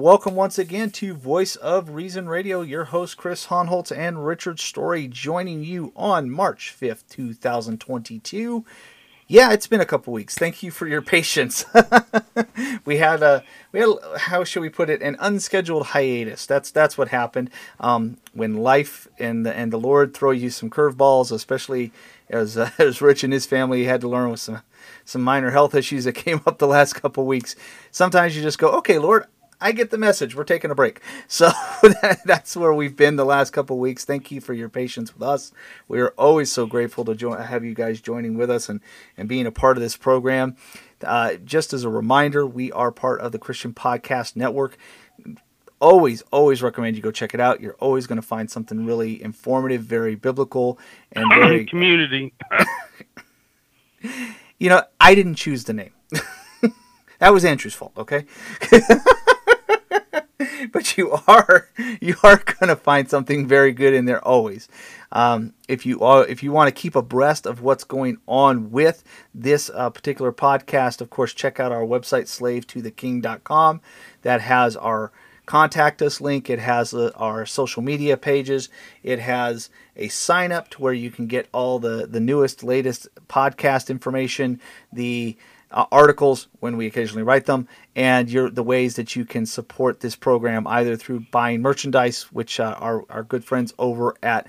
Welcome once again to Voice of Reason Radio. Your host, Chris Hohnholz and Richard Story, joining you on March 5th, 2022. Yeah, it's been a couple weeks. Thank you for your patience. we had a we had a, how should we put it an unscheduled hiatus. That's that's what happened um, when life and the, and the Lord throw you some curveballs, especially as uh, as Rich and his family had to learn with some some minor health issues that came up the last couple weeks. Sometimes you just go, okay, Lord, I get the message. We're taking a break. So that, that's where we've been the last couple weeks. Thank you for your patience with us. We are always so grateful to join, have you guys joining with us and, and being a part of this program. Uh, just as a reminder, we are part of the Christian Podcast Network. Always, always recommend you go check it out. You're always going to find something really informative, very biblical, and very community. you know, I didn't choose the name. that was Andrew's fault. Okay. but you are you are going to find something very good in there always. Um, if you are, if you want to keep abreast of what's going on with this uh, particular podcast, of course, check out our website slavetotheking.com. That has our contact us link. It has uh, our social media pages. It has a sign up to where you can get all the the newest, latest podcast information. The uh, articles when we occasionally write them, and your the ways that you can support this program either through buying merchandise, which uh, our our good friends over at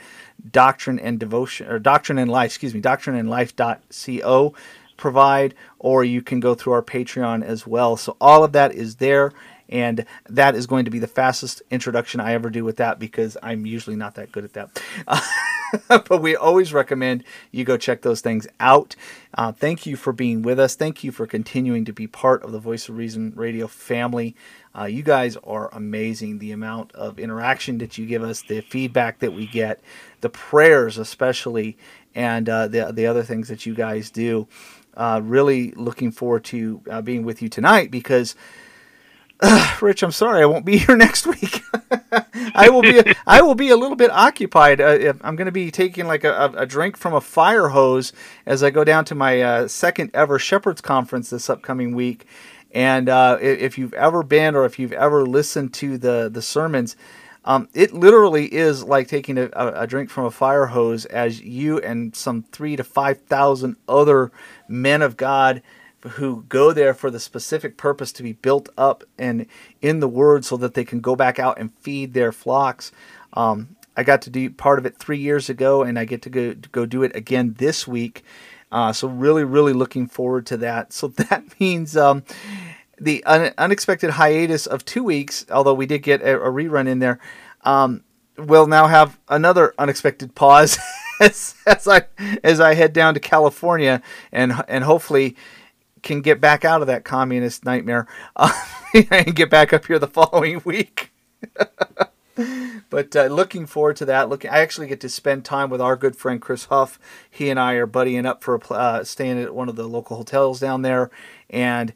Doctrine and Devotion or Doctrine and Life, excuse me, doctrineandlife.co provide, or you can go through our Patreon as well. So all of that is there. And that is going to be the fastest introduction I ever do with that because I'm usually not that good at that. But we always recommend you go check those things out. Uh, thank you for being with us. Thank you for continuing to be part of the Voice of Reason radio family. Uh, you guys are amazing. The amount of interaction that you give us, the feedback that we get, the prayers, especially, and uh, the, the other things that you guys do. Uh, really looking forward to uh, being with you tonight because Rich, I'm sorry, I won't be here next week. I will be I will be a little bit occupied. Uh, I'm going to be taking like a, a, drink from a fire hose as I go down to my uh, second ever Shepherds Conference this upcoming week. And uh, if you've ever been or if you've ever listened to the the sermons, um, it literally is like taking a, a, drink from a fire hose as you and some three to five thousand other men of God who go there for the specific purpose to be built up and in the word so that they can go back out and feed their flocks. Um, I got to do part of it three years ago, and I get to go, to go do it again this week. Uh, so really, really looking forward to that. So that means um, the un- unexpected hiatus of two weeks, although we did get a, a rerun in there, um, will now have another unexpected pause as, as I as I head down to California and and hopefully can get back out of that communist nightmare uh, and get back up here the following week. but uh, looking forward to that. Looking, I actually get to spend time with our good friend Chris Huff. He and I are buddying up for a, uh, staying at one of the local hotels down there, and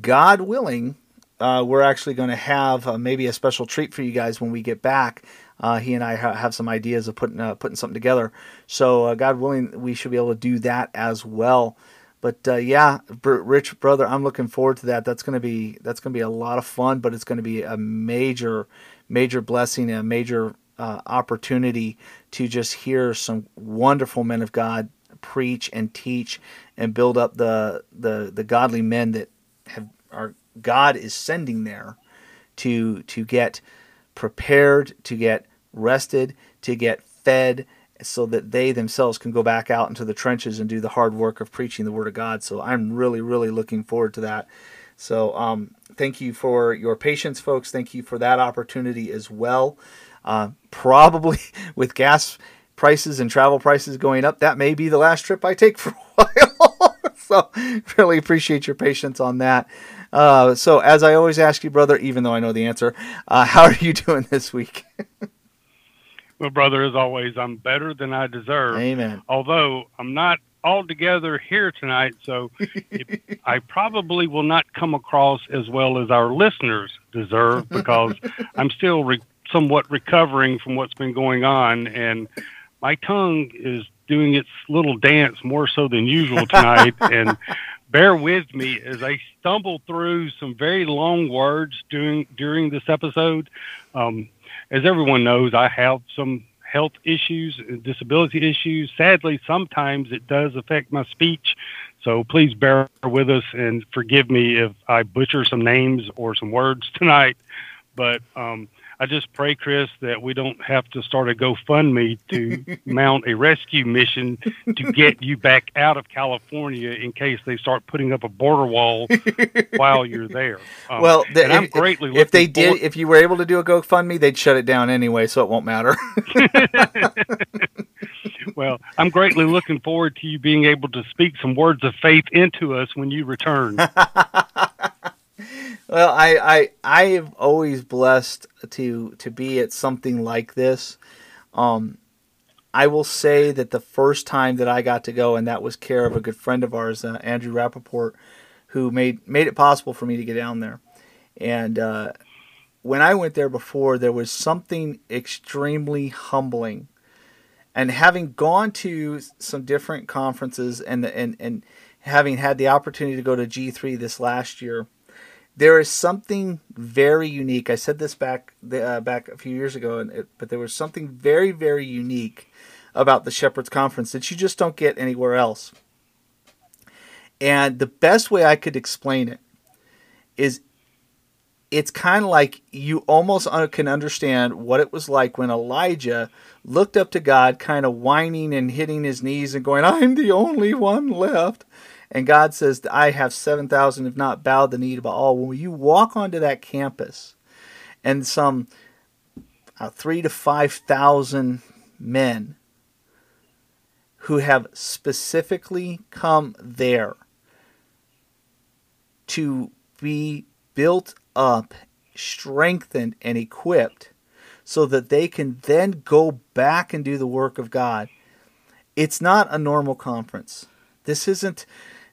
God willing, uh, we're actually going to have uh, maybe a special treat for you guys when we get back. Uh, he and I ha- have some ideas of putting uh, putting something together. So God willing, we should be able to do that as well. But uh, yeah, Rich brother, I'm looking forward to that. That's gonna be that's gonna be a lot of fun, but it's gonna be a major, major blessing, a major uh, opportunity to just hear some wonderful men of God preach and teach and build up the the the godly men that have our God is sending there to to get prepared, to get rested, to get fed, so that they themselves can go back out into the trenches and do the hard work of preaching the Word of God. So I'm really, really looking forward to that. So um, thank you for your patience, folks. Thank you for that opportunity as well. Uh, probably with gas prices and travel prices going up, that may be the last trip I take for a while. so really appreciate your patience on that. Uh, so as I always ask you, brother, even though I know the answer, uh, how are you doing this week? Well, brother, as always, I'm better than I deserve. Amen. Although I'm not altogether here tonight, so it, I probably will not come across as well as our listeners deserve because I'm still re- somewhat recovering from what's been going on, and my tongue is doing its little dance more so than usual tonight, and bear with me as I stumble through some very long words during during this episode. Um, as everyone knows, I have some health issues, disability issues. Sadly, sometimes it does affect my speech. So please bear with us and forgive me if I butcher some names or some words tonight. But um, I just pray, Chris, that we don't have to start a GoFundMe to mount a rescue mission to get you back out of California in case they start putting up a border wall while you're there. Um, well, the, if, I'm greatly if they did, if you were able to do a GoFundMe, they'd shut it down anyway, so it won't matter. well, I'm greatly looking forward to you being able to speak some words of faith into us when you return. Well, I I I have always blessed to to be at something like this. Um, I will say that the first time that I got to go, and that was care of a good friend of ours, uh, Andrew Rappaport, who made made it possible for me to get down there. And uh, when I went there before, there was something extremely humbling. And having gone to some different conferences and and and having had the opportunity to go to G3 this last year there is something very unique. I said this back uh, back a few years ago, it, but there was something very very unique about the Shepherds Conference that you just don't get anywhere else. And the best way I could explain it is it's kind of like you almost can understand what it was like when Elijah looked up to God, kind of whining and hitting his knees and going, I'm the only one left. And God says, I have 7,000, if not bowed the knee to Baal. When you walk onto that campus and some uh, three to 5,000 men who have specifically come there to be built up, strengthened, and equipped so that they can then go back and do the work of God. It's not a normal conference. This isn't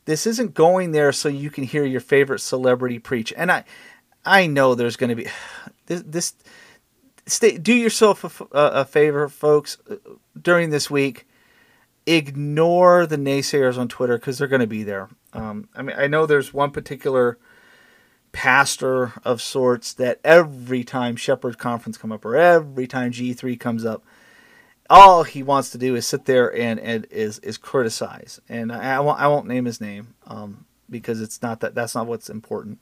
this isn't going there so you can hear your favorite celebrity preach. And I, I know there's going to be this. this stay, do yourself a, favor, folks, during this week. Ignore the naysayers on Twitter because they're going to be there. Um, I mean, I know there's one particular pastor of sorts that every time Shepherd Conference come up or every time G3 comes up, all he wants to do is sit there and, and is is criticize. And I, I won't I won't name his name um, because it's not that that's not what's important.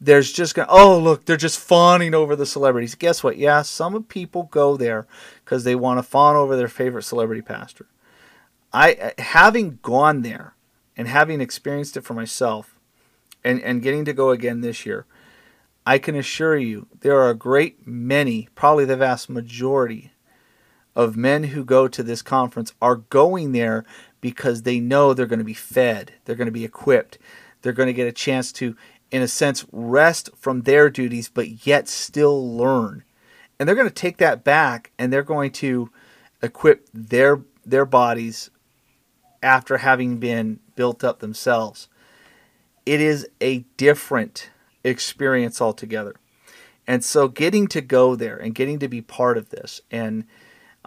There's just gonna oh look they're just fawning over the celebrities. Guess what? Yeah, some of people go there because they want to fawn over their favorite celebrity pastor. I having gone there and having experienced it for myself, and and getting to go again this year. I can assure you there are a great many, probably the vast majority of men who go to this conference are going there because they know they're going to be fed, they're going to be equipped, they're going to get a chance to, in a sense, rest from their duties, but yet still learn. And they're going to take that back and they're going to equip their their bodies after having been built up themselves. It is a different experience altogether. And so getting to go there and getting to be part of this and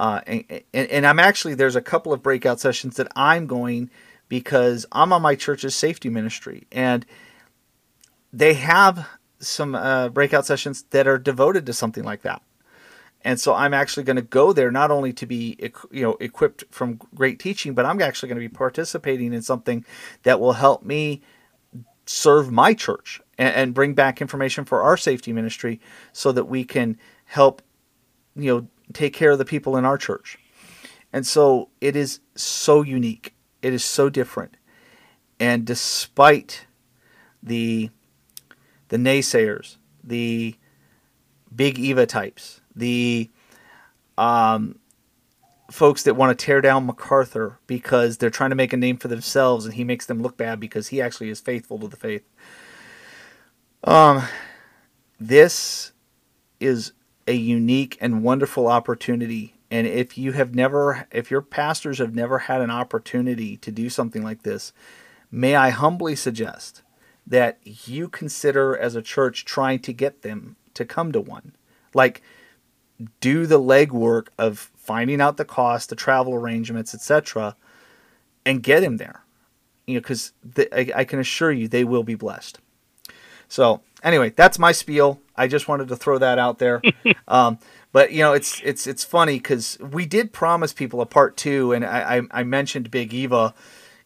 uh, and, and, and I'm actually, there's a couple of breakout sessions that I'm going because I'm on my church's safety ministry. And they have some uh, breakout sessions that are devoted to something like that. And so I'm actually going to go there not only to be you know equipped from great teaching, but I'm actually going to be participating in something that will help me serve my church and, and bring back information for our safety ministry so that we can help you know take care of the people in our church. And so it is so unique. It is so different. And despite the the naysayers, the big Eva types, the um, folks that want to tear down MacArthur because they're trying to make a name for themselves and he makes them look bad because he actually is faithful to the faith. Um, this is a unique and wonderful opportunity. And if you have never, if your pastors have never had an opportunity to do something like this, may I humbly suggest that you consider as a church trying to get them to come to one. Like, do the legwork of finding out the cost, the travel arrangements, etc., and get him there. you know, because I, I can assure you they will be blessed. So anyway, that's my spiel. I just wanted to throw that out there. um, but you know, it's it's it's funny because we did promise people a part two, and I I, I mentioned Big Eva,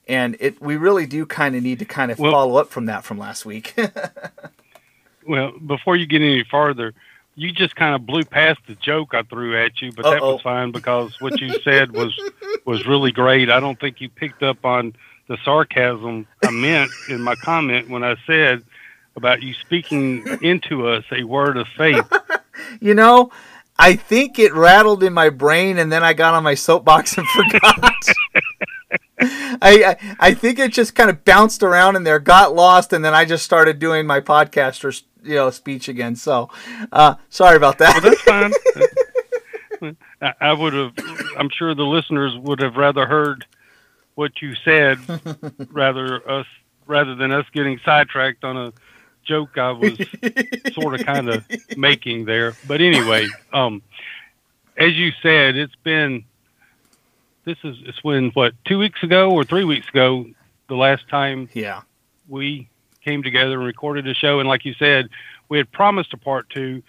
and it we really do kind of need to kind of well, follow up from that from last week. well, before you get any farther, you just kind of blew past the joke I threw at you, but Uh-oh. that was fine because what you said was was really great. I don't think you picked up on the sarcasm I meant in my comment when I said about you speaking into us a word of faith. you know, I think it rattled in my brain, and then I got on my soapbox and forgot. I, I, I think it just kind of bounced around in there, got lost, and then I just started doing my podcaster you know speech again. So uh, sorry about that. Well, that's fine. I would have. I'm sure the listeners would have rather heard what you said rather us rather than us getting sidetracked on a joke I was sort of kind of making there. But anyway, um, as you said, it's been this is it's when what two weeks ago or three weeks ago the last time yeah we came together and recorded a show and like you said we had promised a part two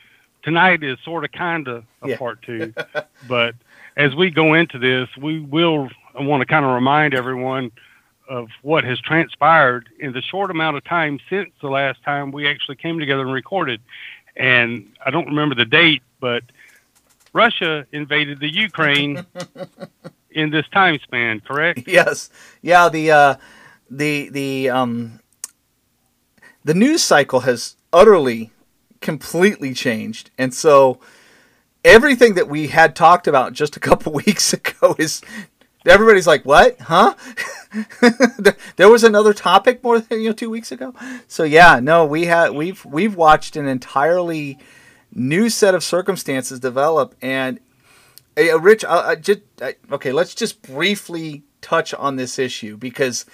tonight is sort of kind of a yeah. part two but as we go into this we will I want to kind of remind everyone of what has transpired in the short amount of time since the last time we actually came together and recorded. And I don't remember the date, but Russia invaded the Ukraine in this time span, correct? Yes. Yeah, the uh, the the um the news cycle has utterly completely changed. And so everything that we had talked about just a couple weeks ago is everybody's like, "What? Huh?" there was another topic more than you know two weeks ago. So yeah, no, we had we've we've watched an entirely new set of circumstances develop, and uh, Rich, I, I just okay, let's just briefly touch on this issue because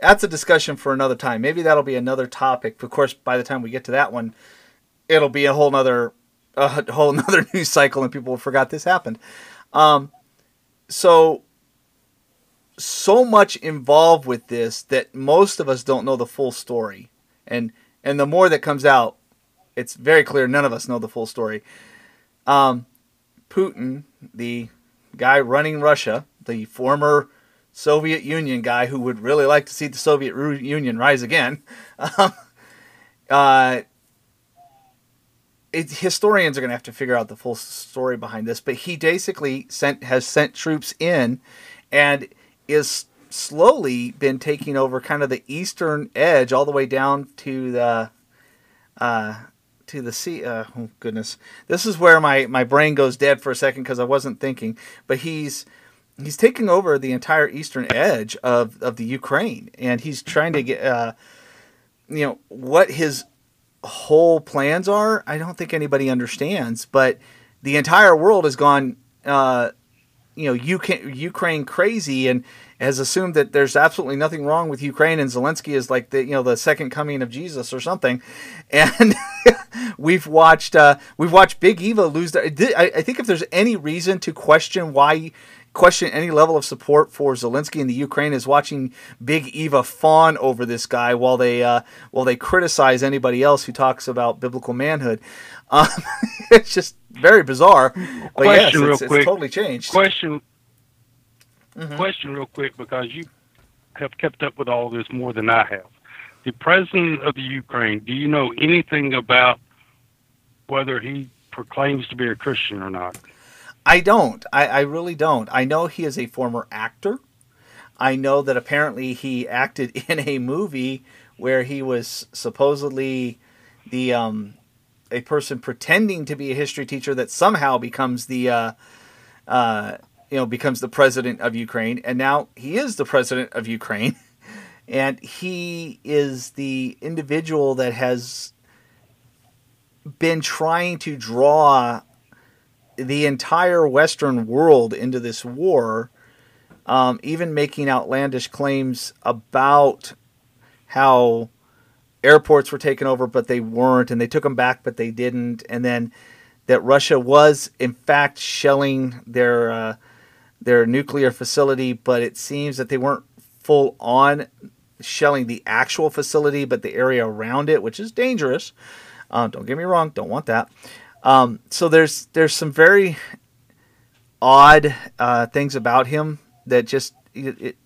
that's a discussion for another time. Maybe that'll be another topic. Of course, by the time we get to that one, it'll be a whole nother a whole nother news cycle, and people will forgot this happened. Um, so so much involved with this that most of us don't know the full story. And and the more that comes out, it's very clear none of us know the full story. Um, Putin, the guy running Russia, the former Soviet Union guy who would really like to see the Soviet Union rise again, um, uh, it, historians are going to have to figure out the full story behind this. But he basically sent has sent troops in, and is slowly been taking over kind of the eastern edge all the way down to the uh, to the sea. Uh, oh goodness, this is where my my brain goes dead for a second because I wasn't thinking. But he's he's taking over the entire eastern edge of of the Ukraine, and he's trying to get uh, you know what his whole plans are. I don't think anybody understands, but the entire world has gone. Uh, you know Ukraine crazy and has assumed that there's absolutely nothing wrong with Ukraine and Zelensky is like the you know the second coming of Jesus or something, and we've watched uh, we've watched Big Eva lose. Their, I, I think if there's any reason to question why question any level of support for Zelensky in the Ukraine is watching Big Eva fawn over this guy while they uh, while they criticize anybody else who talks about biblical manhood. Um, it's just very bizarre. But question yes, it's, real quick. totally changed. Question. Mm-hmm. Question real quick because you have kept up with all this more than I have. The president of the Ukraine, do you know anything about whether he proclaims to be a Christian or not? I don't. I, I really don't. I know he is a former actor. I know that apparently he acted in a movie where he was supposedly the um, a person pretending to be a history teacher that somehow becomes the uh, uh, you know becomes the president of Ukraine, and now he is the president of Ukraine, and he is the individual that has been trying to draw the entire Western world into this war, um, even making outlandish claims about how airports were taken over, but they weren't, and they took them back, but they didn't, and then that Russia was in fact shelling their uh, their nuclear facility, but it seems that they weren't full on shelling the actual facility, but the area around it, which is dangerous. Uh, don't get me wrong, don't want that. Um, so there's there's some very odd uh, things about him that just it, it,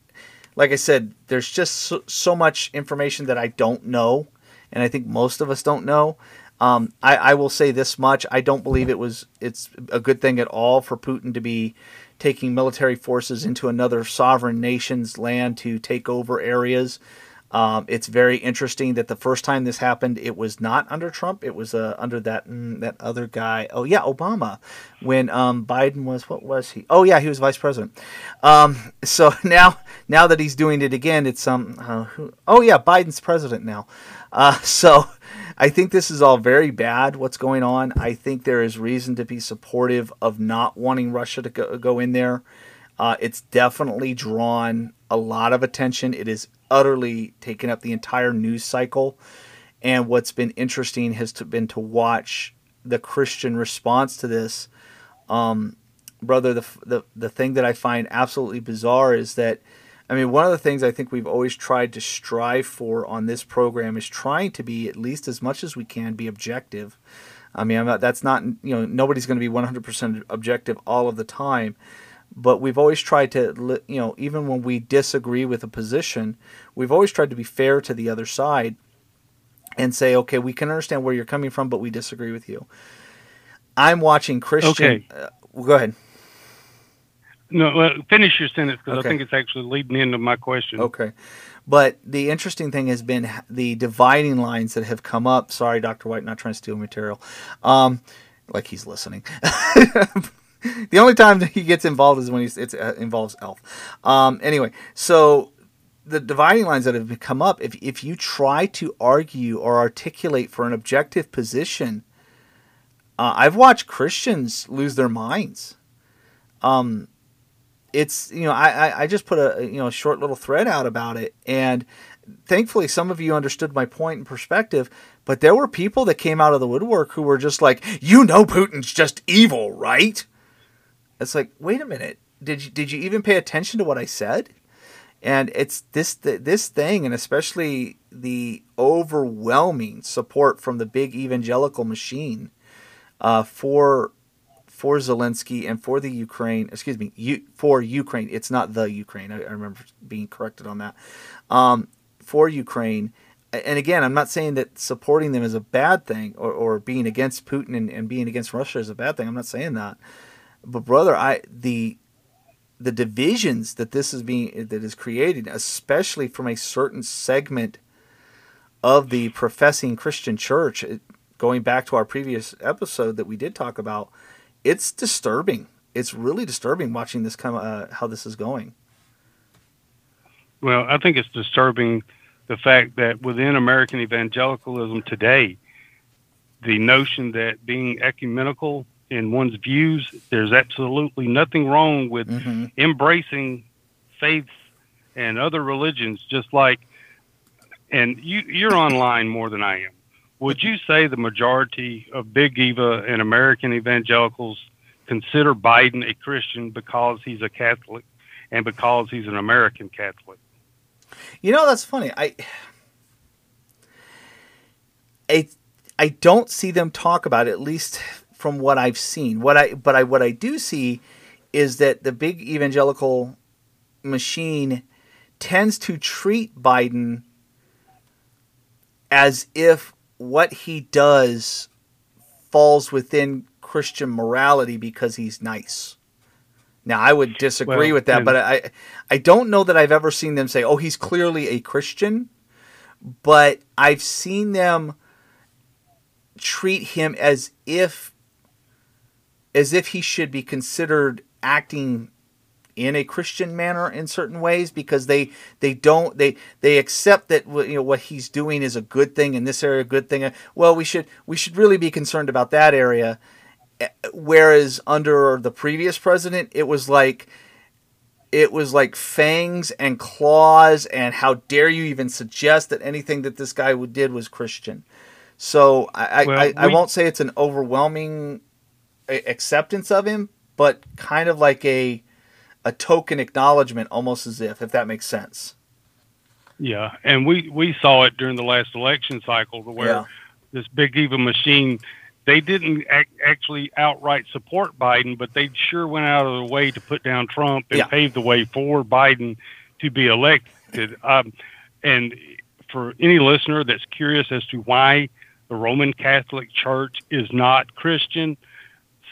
like I said, there's just so, so, much information that I don't know, and I think most of us don't know. Um, I, I will say this much: I don't believe it was it's a good thing at all for Putin to be taking military forces into another sovereign nation's land to take over areas. Um, it's very interesting that the first time this happened, it was not under Trump. It was uh, under that mm, that other guy. Oh yeah, Obama. When um, Biden was what was he? Oh yeah, he was vice president. Um, so now now that he's doing it again, it's um uh, who, oh yeah, Biden's president now. Uh, so I think this is all very bad. What's going on? I think there is reason to be supportive of not wanting Russia to go, go in there. Uh, it's definitely drawn a lot of attention. It is utterly taken up the entire news cycle. And what's been interesting has to, been to watch the Christian response to this. Um, brother, the, the the thing that I find absolutely bizarre is that, I mean, one of the things I think we've always tried to strive for on this program is trying to be at least as much as we can be objective. I mean, not, that's not you know nobody's going to be 100% objective all of the time but we've always tried to you know even when we disagree with a position we've always tried to be fair to the other side and say okay we can understand where you're coming from but we disagree with you. I'm watching christian okay. Uh, well, go ahead. No well, finish your sentence because okay. i think it's actually leading into my question. Okay. But the interesting thing has been the dividing lines that have come up. Sorry dr white not trying to steal material. Um, like he's listening the only time that he gets involved is when he's it uh, involves Elf. Um, anyway, so the dividing lines that have come up, if if you try to argue or articulate for an objective position, uh, I've watched Christians lose their minds. Um, it's you know I, I just put a you know a short little thread out about it and thankfully some of you understood my point and perspective but there were people that came out of the woodwork who were just like you know putin's just evil right it's like, wait a minute, did you did you even pay attention to what I said? And it's this this thing, and especially the overwhelming support from the big evangelical machine uh, for for Zelensky and for the Ukraine. Excuse me, U, for Ukraine. It's not the Ukraine. I, I remember being corrected on that. Um, for Ukraine. And again, I'm not saying that supporting them is a bad thing or, or being against Putin and, and being against Russia is a bad thing. I'm not saying that. But brother, I the the divisions that this is being that is created, especially from a certain segment of the professing Christian church, going back to our previous episode that we did talk about, it's disturbing. It's really disturbing watching this come uh, how this is going. Well, I think it's disturbing the fact that within American evangelicalism today, the notion that being ecumenical in one's views. There's absolutely nothing wrong with mm-hmm. embracing faiths and other religions, just like, and you, you're online more than I am. Would you say the majority of Big Eva and American evangelicals consider Biden a Christian because he's a Catholic and because he's an American Catholic? You know, that's funny. I. I, I don't see them talk about it, at least from what I've seen. What I but I what I do see is that the big evangelical machine tends to treat Biden as if what he does falls within Christian morality because he's nice. Now I would disagree well, with that, but I I don't know that I've ever seen them say, "Oh, he's clearly a Christian," but I've seen them treat him as if as if he should be considered acting in a Christian manner in certain ways because they they don't they they accept that you know what he's doing is a good thing in this area a good thing. Well we should we should really be concerned about that area. Eh, whereas under the previous president it was like it was like fangs and claws and how dare you even suggest that anything that this guy did was Christian. So I well, I, we, I won't say it's an overwhelming acceptance of him, but kind of like a a token acknowledgement, almost as if, if that makes sense. Yeah, and we we saw it during the last election cycle, where yeah. this big Eva machine, they didn't ac- actually outright support Biden, but they sure went out of their way to put down Trump and yeah. pave the way for Biden to be elected. Um, and for any listener that's curious as to why the Roman Catholic Church is not Christian,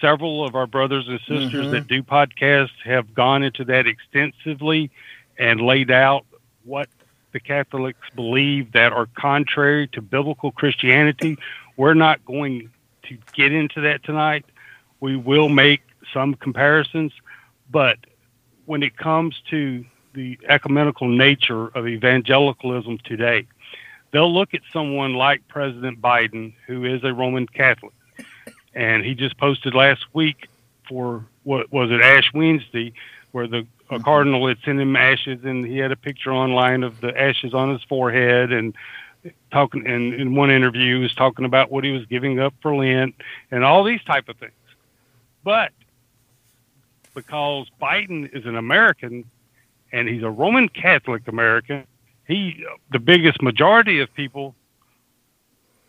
several of our brothers and sisters mm-hmm. that do podcasts have gone into that extensively and laid out what the Catholics believe that are contrary to biblical Christianity. We're not going to get into that tonight. We will make some comparisons, but when it comes to the ecumenical nature of evangelicalism today, they'll look at someone like President Biden, who is a Roman Catholic, and he just posted last week for what was it Ash Wednesday, where the a mm-hmm. cardinal had sent him ashes, and he had a picture online of the ashes on his forehead, and talking. And in one interview, he was talking about what he was giving up for Lent, and all these type of things. But because Biden is an American, and he's a Roman Catholic American, he the biggest majority of people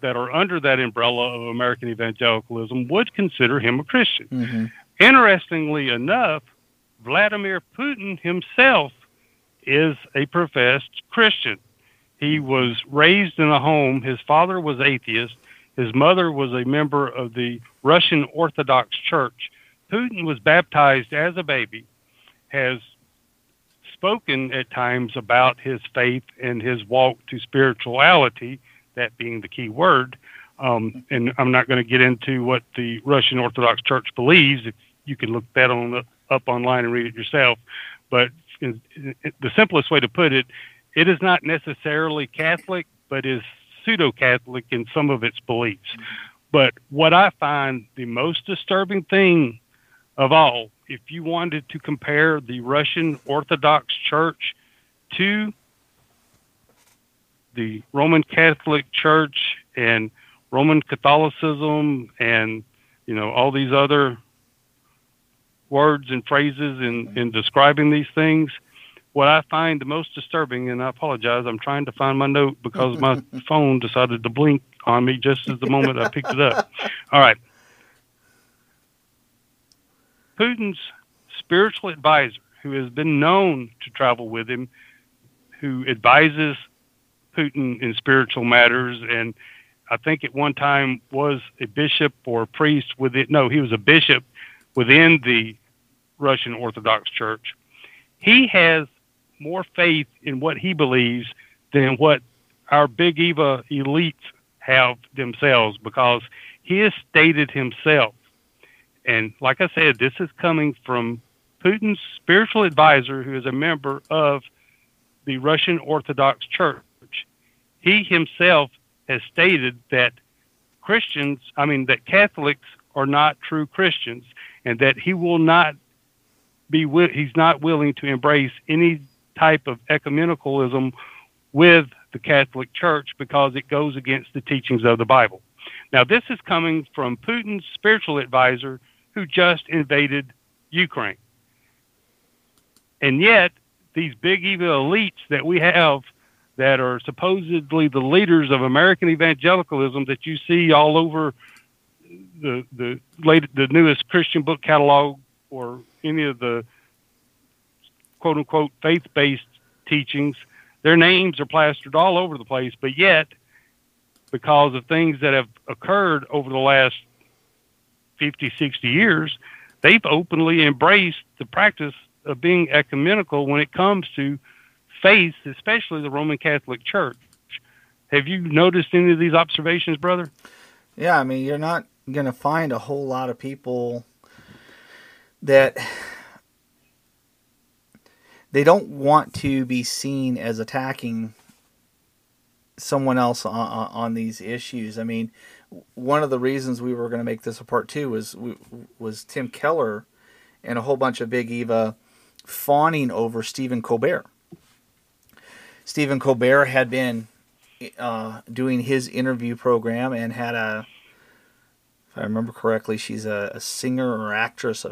that are under that umbrella of American evangelicalism would consider him a Christian. Mm-hmm. Interestingly enough, Vladimir Putin himself is a professed Christian. He was raised in a home. His father was atheist. His mother was a member of the Russian Orthodox Church. Putin was baptized as a baby, has spoken at times about his faith and his walk to spirituality, that being the key word. Um, and I'm not going to get into what the Russian Orthodox Church believes. You can look that on the, up online and read it yourself. But in, in, the simplest way to put it, it is not necessarily Catholic, but is pseudo Catholic in some of its beliefs. But what I find the most disturbing thing of all, if you wanted to compare the Russian Orthodox Church to the Roman Catholic Church and Roman Catholicism and you know all these other words and phrases in, in describing these things. What I find the most disturbing, and I apologize, I'm trying to find my note because my phone decided to blink on me just as the moment I picked it up. All right. Putin's spiritual advisor, who has been known to travel with him, who advises Putin in spiritual matters, and I think at one time was a bishop or a priest with it. No, he was a bishop within the Russian Orthodox Church. He has more faith in what he believes than what our Big Eva elites have themselves because he has stated himself. And like I said, this is coming from Putin's spiritual advisor, who is a member of the Russian Orthodox Church. He himself has stated that Christians, I mean, that Catholics are not true Christians and that he will not be he's not willing to embrace any type of ecumenicalism with the Catholic Church because it goes against the teachings of the Bible. Now, this is coming from Putin's spiritual advisor who just invaded Ukraine. And yet, these big evil elites that we have that are supposedly the leaders of American evangelicalism that you see all over the the late, the newest Christian book catalog or any of the quote unquote faith based teachings, their names are plastered all over the place, but yet, because of things that have occurred over the last 50, 60 years, they've openly embraced the practice of being ecumenical when it comes to faith, especially the Roman Catholic Church. Have you noticed any of these observations, brother? Yeah, I mean, you're not going to find a whole lot of people that they don't want to be seen as attacking someone else on, on these issues. I mean, one of the reasons we were going to make this a part two was was Tim Keller and a whole bunch of Big Eva fawning over Stephen Colbert. Stephen Colbert had been uh, doing his interview program and had a if I remember correctly, she's a, a singer or actress,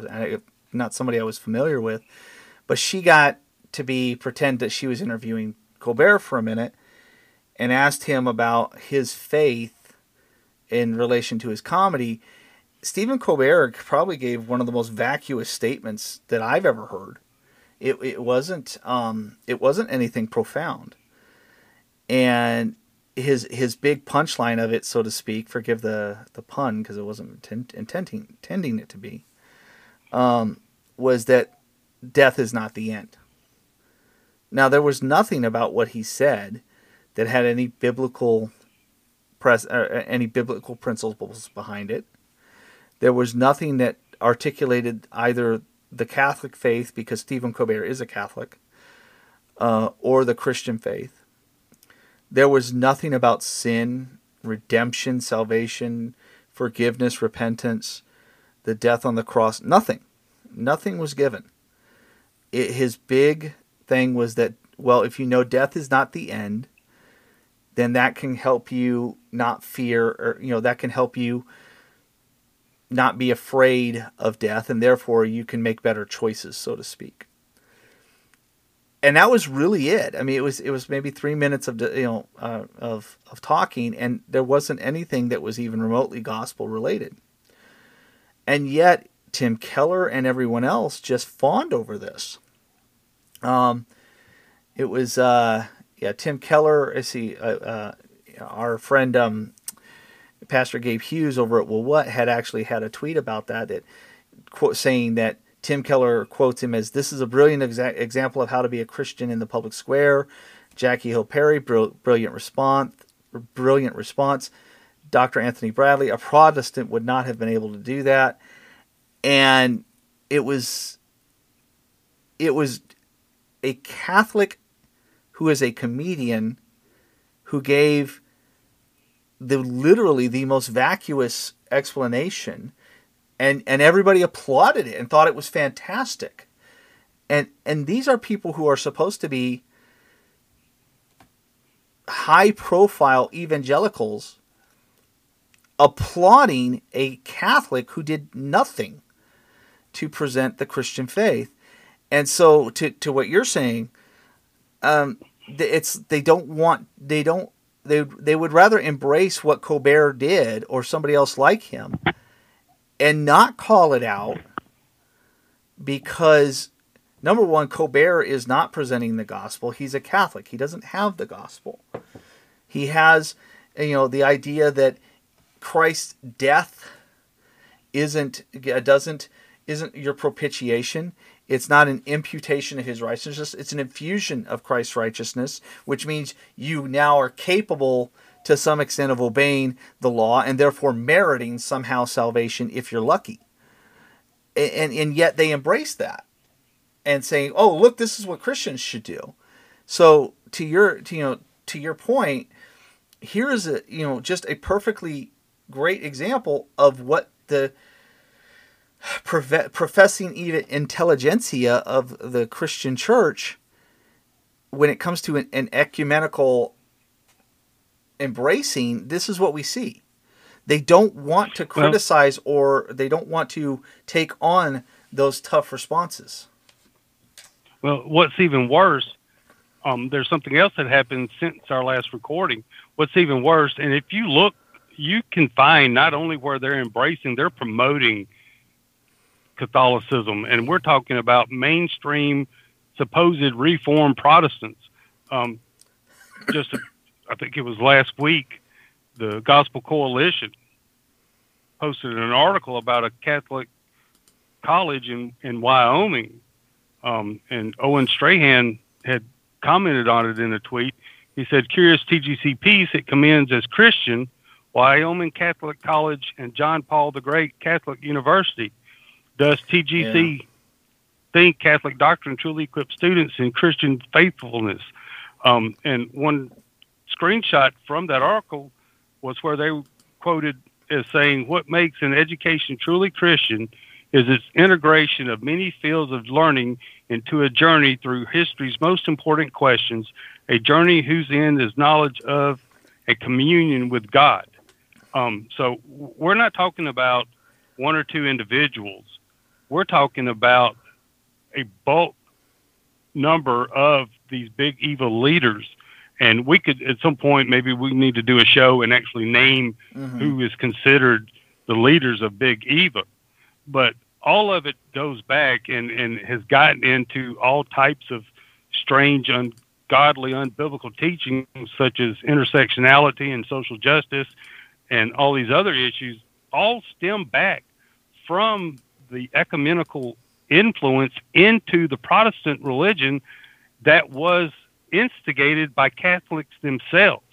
not somebody I was familiar with, but she got to be pretend that she was interviewing Colbert for a minute and asked him about his faith in relation to his comedy, Stephen Colbert probably gave one of the most vacuous statements that I've ever heard. It, it wasn't um, it wasn't anything profound, and his his big punchline of it, so to speak, forgive the the pun because it wasn't intent, intending intending it to be, um, was that death is not the end. Now there was nothing about what he said that had any biblical pres- uh, any biblical principles behind it. There was nothing that articulated either the Catholic faith, because Stephen Colbert is a Catholic, uh, or the Christian faith. There was nothing about sin, redemption, salvation, forgiveness, repentance, the death on the cross. Nothing. Nothing was given. It, his big thing was that, well, if you know death is not the end, then that can help you not fear, or, you know, that can help you not be afraid of death, and therefore you can make better choices, so to speak. And that was really it. I mean, it was it was maybe three minutes of you know uh, of of talking, and there wasn't anything that was even remotely gospel related. And yet, Tim Keller and everyone else just fawned over this. Um, it was uh, yeah, Tim Keller. I see uh, uh, our friend um, Pastor Gabe Hughes over at Well What had actually had a tweet about that that quote saying that Tim Keller quotes him as this is a brilliant exa- example of how to be a Christian in the public square. Jackie Hill Perry, brilliant response, brilliant response. Dr. Anthony Bradley, a Protestant would not have been able to do that, and it was it was a Catholic who is a comedian who gave the literally the most vacuous explanation and and everybody applauded it and thought it was fantastic. And and these are people who are supposed to be high profile evangelicals applauding a catholic who did nothing to present the christian faith. And so to to what you're saying um it's they don't want they don't they they would rather embrace what Colbert did or somebody else like him and not call it out because number one Colbert is not presenting the gospel. He's a Catholic. He doesn't have the gospel. He has you know the idea that Christ's death isn't doesn't isn't your propitiation it's not an imputation of his righteousness, it's an infusion of Christ's righteousness, which means you now are capable to some extent of obeying the law and therefore meriting somehow salvation if you're lucky. And, and, yet they embrace that and saying, "Oh, look, this is what Christians should do." So to your to, you know to your point, here is a you know just a perfectly great example of what the professing even intelligentsia of the Christian church, when it comes to an, an ecumenical embracing, this is what we see. They don't want to criticize well, or they don't want to take on those tough responses. Well, what's even worse, um, there's something else that happened since our last recording. What's even worse, and if you look, you can find not only where they're embracing, they're promoting Catholicism, and we're talking about mainstream, supposed Reformed Protestants. Um, just, I think it was last week, the Gospel Coalition posted an article about a Catholic college in in Wyoming, um, and Owen Strahan had commented on it in a tweet. He said, "Curious TGC piece. It commends as Christian." Wyoming Catholic College and John Paul the Great Catholic University does TGC yeah. think Catholic doctrine truly equips students in Christian faithfulness? Um, and one screenshot from that article was where they quoted as saying, What makes an education truly Christian is its integration of many fields of learning into a journey through history's most important questions, a journey whose end is knowledge of a communion with God. Um, so we're not talking about one or two individuals we're talking about a bulk number of these Big Eva leaders. And we could, at some point, maybe we need to do a show and actually name Mhm. who is considered the leaders of Big Eva. But all of it goes back and, and has gotten into all types of strange, ungodly, unbiblical teachings, such as intersectionality and social justice and all these other issues, all stem back from the ecumenical influence into the Protestant religion that was instigated by Catholics themselves.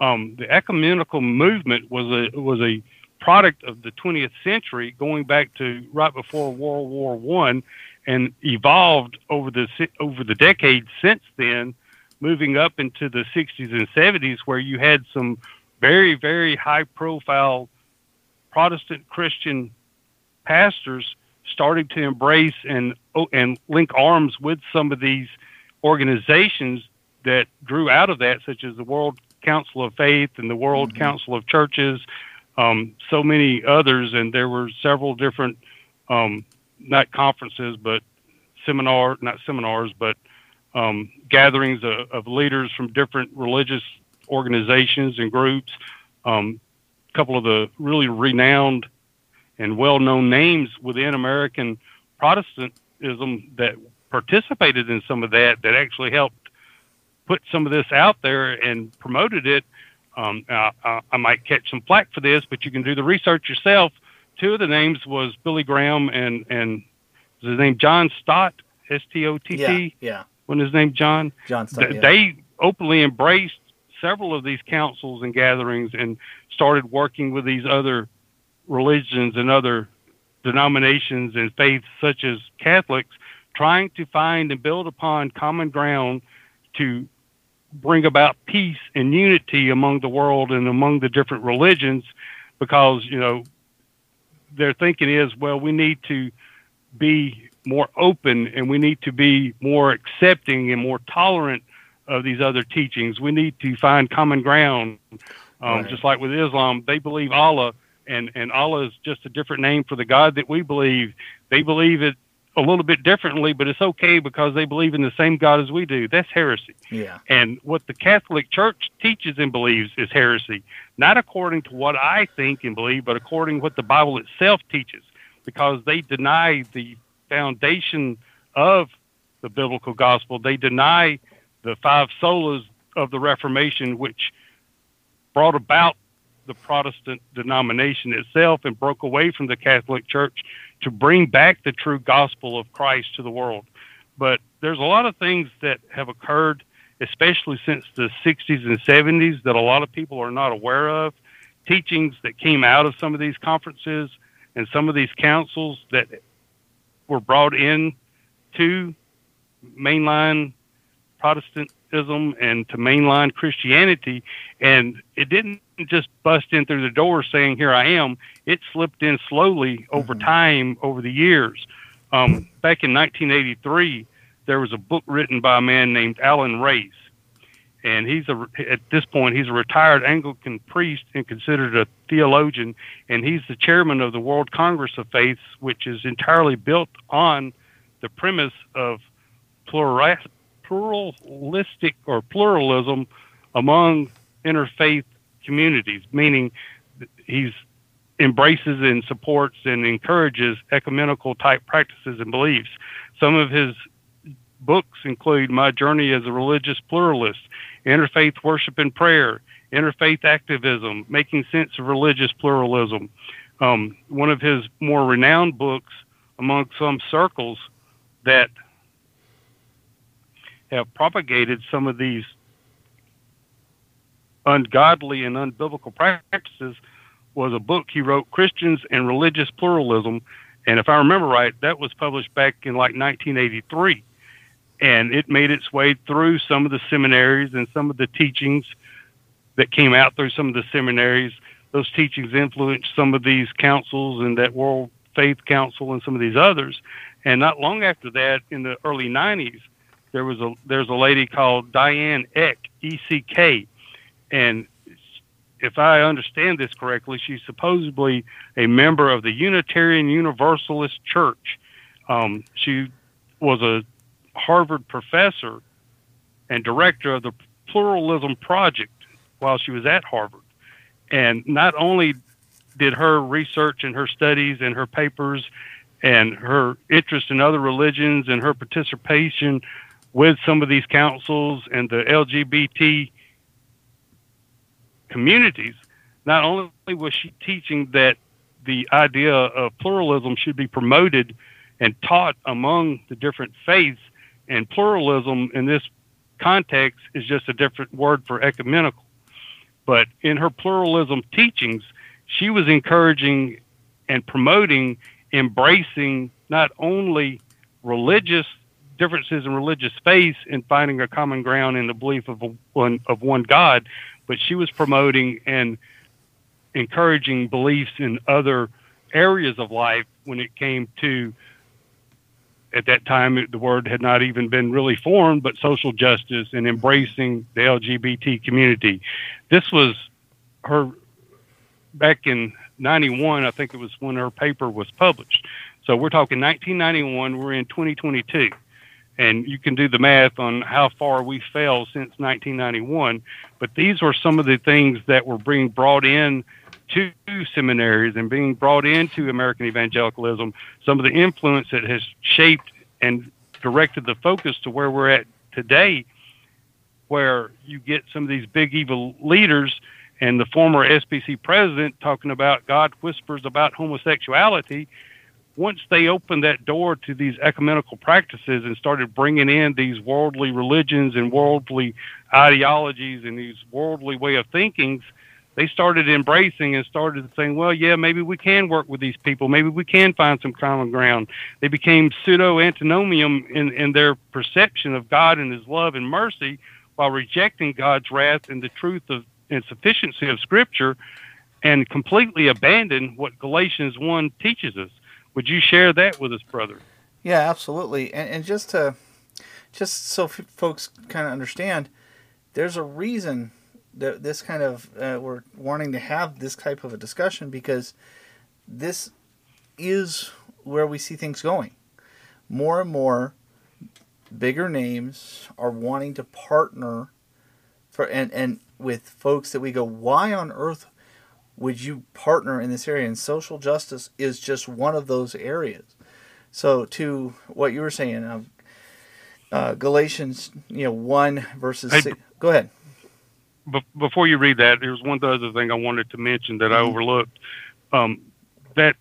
Um, the ecumenical movement was a was a product of the 20th century, going back to right before World War One, and evolved over the over the decades since then, moving up into the 60s and 70s, where you had some very very high profile Protestant Christian pastors starting to embrace and oh, and link arms with some of these organizations that grew out of that, such as the World Council of Faith and the World Mhm. Council of Churches, um, so many others, and there were several different, um, not conferences, but seminar, not seminars, but um, gatherings of, of leaders from different religious organizations and groups. Um, a couple of the really renowned and well-known names within American Protestantism that participated in some of that, that actually helped put some of this out there and promoted it. Um, I, I, I might catch some flack for this, but you can do the research yourself. Two of the names was Billy Graham and and was his name John Stott, S T O T Yeah, yeah. When his name John, John Stott, Th- yeah. they openly embraced several of these councils and gatherings and started working with these other religions and other denominations and faiths such as Catholics, trying to find and build upon common ground to bring about peace and unity among the world and among the different religions because, you know, their thinking is, well, we need to be more open and we need to be more accepting and more tolerant of these other teachings. We need to find common ground. Um, Right. Just like with Islam, they believe Allah, and, and Allah is just a different name for the God that we believe. They believe it a little bit differently, but it's okay because they believe in the same God as we do. That's heresy. Yeah. And what the Catholic Church teaches and believes is heresy, not according to what I think and believe, but according to what the Bible itself teaches, because they deny the foundation of the biblical gospel. They deny the five solas of the Reformation, which brought about the Protestant denomination itself and broke away from the Catholic Church to bring back the true gospel of Christ to the world. But there's a lot of things that have occurred, especially since the 60s and 70s, that a lot of people are not aware of. Teachings that came out of some of these conferences and some of these councils that were brought in to mainline Protestantism and to mainline Christianity. And it didn't just bust in through the door saying, Here I am. It slipped in slowly over Mhm. time, over the years. Um, back in 1983, there was a book written by a man named Alan Race. And he's a, at this point, he's a retired Anglican priest and considered a theologian. And he's the chairman of the World Congress of Faiths, which is entirely built on the premise of plura- pluralistic or pluralism among interfaith communities, meaning he's embraces and supports and encourages ecumenical type practices and beliefs. Some of his books include My Journey as a Religious Pluralist, Interfaith Worship and Prayer, Interfaith Activism, Making Sense of Religious Pluralism. Um, one of his more renowned books among some circles that have propagated some of these ungodly and unbiblical practices was a book he wrote, Christians and Religious Pluralism. And if I remember right, that was published back in like 1983. And it made its way through some of the seminaries and some of the teachings that came out through some of the seminaries. Those teachings influenced some of these councils and that World Faith Council and some of these others. And not long after that, in the early 90s, there was a there's a lady called Diane Eck, E C K, and if I understand this correctly, she's supposedly a member of the Unitarian Universalist Church. Um, she was a Harvard professor and director of the Pluralism Project while she was at Harvard. And not only did her research and her studies and her papers and her interest in other religions and her participation with some of these councils and the LGBT communities, not only was she teaching that the idea of pluralism should be promoted and taught among the different faiths, and pluralism in this context is just a different word for ecumenical. But in her pluralism teachings, she was encouraging and promoting embracing not only religious differences in religious faith and finding a common ground in the belief of one of one God, but she was promoting and encouraging beliefs in other areas of life when it came to at that time the word had not even been really formed but social justice and embracing the lgbt community. This was her back in 91 i think it was when her paper was published. So we're talking 1991 we're in 2022 and you can do the math on how far we fell since 1991 but these were some of the things that were being brought in to seminaries and being brought into American evangelicalism, some of the influence that has shaped and directed the focus to where we're at today, where you get some of these Big Eva leaders and the former SBC president talking about God whispers about homosexuality. Once they opened that door to these ecumenical practices and started bringing in these worldly religions and worldly ideologies and these worldly way of thinkings, they started embracing and started saying, well, yeah, maybe we can work with these people. Maybe we can find some common ground. They became pseudo antinomian in, in their perception of God and his love and mercy while rejecting God's wrath and the truth of and sufficiency of Scripture and completely abandon what Galatians 1 teaches us. Would you share that with us, brother? Yeah, absolutely. And, and just to, just so f- folks kind of understand, there's a reason that this kind of uh, we're wanting to have this type of a discussion because this is where we see things going. More and more bigger names are wanting to partner for and and with folks that we go, why on earth would you partner in this area? And social justice is just one of those areas. So to what you were saying, uh, uh, Galatians, you know, one verses. Hey, six, go ahead before you read that, there's one other thing I wanted to mention that mm-hmm. I overlooked. Um, that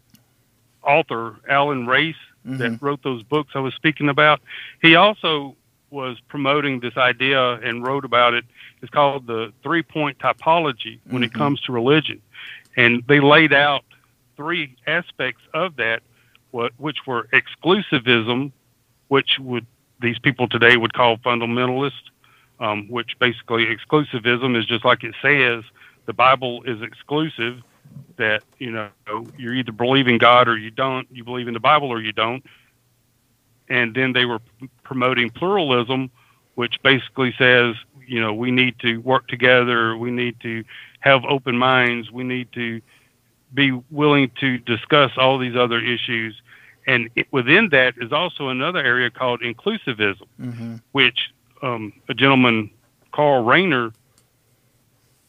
author, Alan Race, mm-hmm. that wrote those books I was speaking about, he also was promoting this idea and wrote about it. It's called the three point typology when mm-hmm. it comes to religion. And they laid out three aspects of that, what, which were exclusivism, which would these people today would call fundamentalist um, which basically exclusivism is just like it says. The Bible is exclusive. That you know you're either believing God or you don't. You believe in the Bible or you don't. And then they were promoting pluralism, which basically says you know we need to work together. We need to have open minds. We need to be willing to discuss all these other issues. And it, within that is also another area called inclusivism, mm-hmm. which um, a gentleman, Karl Rahner,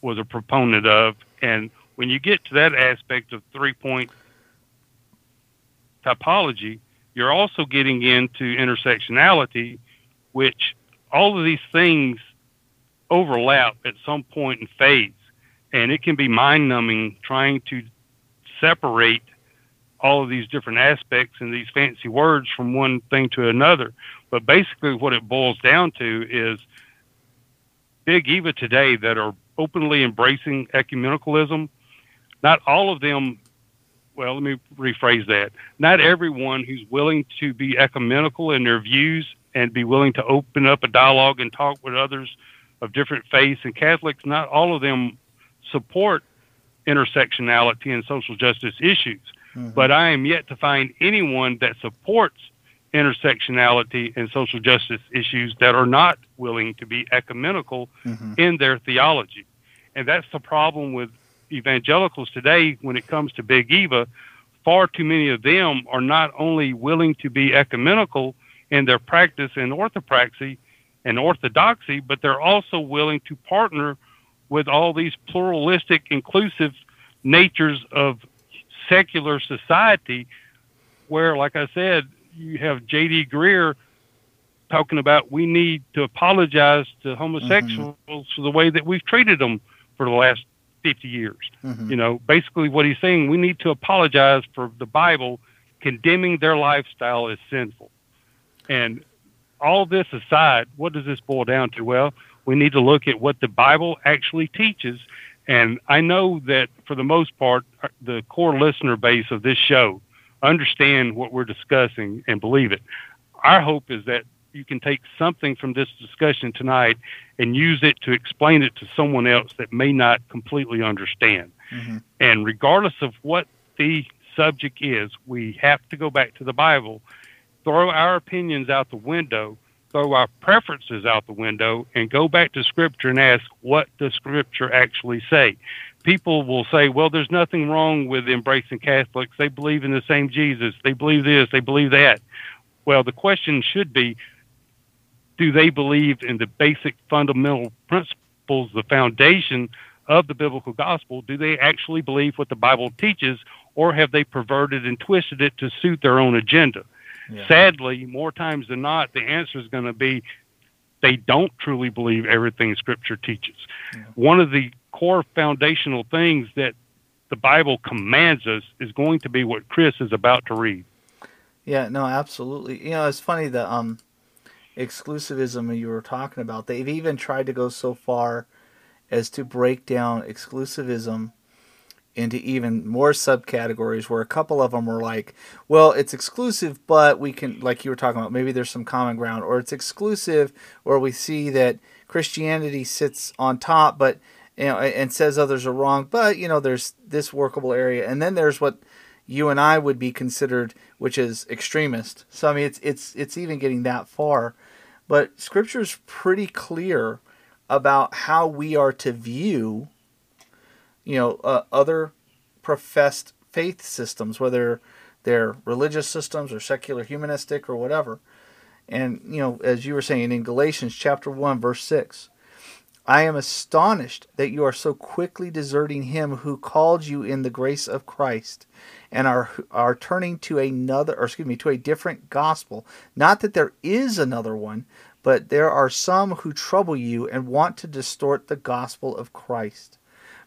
was a proponent of. And when you get to that aspect of three point typology, you're also getting into intersectionality, which all of these things overlap at some point in phase. And it can be mind numbing trying to separate all of these different aspects and these fancy words from one thing to another. But basically, what it boils down to is Big Eva today that are openly embracing ecumenicalism. Not all of them, well, let me rephrase that. Not everyone who's willing to be ecumenical in their views and be willing to open up a dialogue and talk with others of different faiths and Catholics, not all of them support intersectionality and social justice issues. Mm-hmm. But I am yet to find anyone that supports intersectionality and social justice issues that are not willing to be ecumenical mm-hmm. in their theology. And that's the problem with evangelicals today when it comes to Big Eva. Far too many of them are not only willing to be ecumenical in their practice and orthopraxy and orthodoxy, but they're also willing to partner with all these pluralistic, inclusive natures of secular society, where, like I said, you have J.D. Greear talking about we need to apologize to homosexuals mm-hmm. for the way that we've treated them for the last 50 years. Mm-hmm. You know, basically what he's saying, we need to apologize for the Bible condemning their lifestyle as sinful. And all this aside, what does this boil down to? Well, we need to look at what the Bible actually teaches. And I know that for the most part, uh, the core listener base of this show understand what we're discussing and believe it. Our hope is that you can take something from this discussion tonight and use it to explain it to someone else that may not completely understand. Mm-hmm. And regardless of what the subject is, we have to go back to the Bible, throw our opinions out the window, throw our preferences out the window, and go back to Scripture and ask, what does Scripture actually say? People will say, well, there's nothing wrong with embracing Catholics. They believe in the same Jesus. They believe this. They believe that. Well, the question should be do they believe in the basic fundamental principles, the foundation of the biblical gospel? Do they actually believe what the Bible teaches, or have they perverted and twisted it to suit their own agenda? Yeah. Sadly, more times than not, the answer is going to be they don't truly believe everything Scripture teaches. Yeah. One of the core foundational things that the Bible commands us is going to be what Chris is about to read. Yeah, no, absolutely. You know, it's funny that um, exclusivism you were talking about. They've even tried to go so far as to break down exclusivism into even more subcategories where a couple of them were like, well, it's exclusive, but we can, like you were talking about, maybe there's some common ground, or it's exclusive, or we see that Christianity sits on top, but you know, and says others are wrong, but you know, there's this workable area, and then there's what you and I would be considered, which is extremist. So I mean, it's it's it's even getting that far. But Scripture is pretty clear about how we are to view, you know, uh, other professed faith systems, whether they're religious systems or secular humanistic or whatever. And, you know, as you were saying in Galatians chapter 1, verse 6, I am astonished that you are so quickly deserting him who called you in the grace of Christ and are are turning to another or excuse me to a different gospel. Not that there is another one but there are some who trouble you and want to distort the gospel of Christ.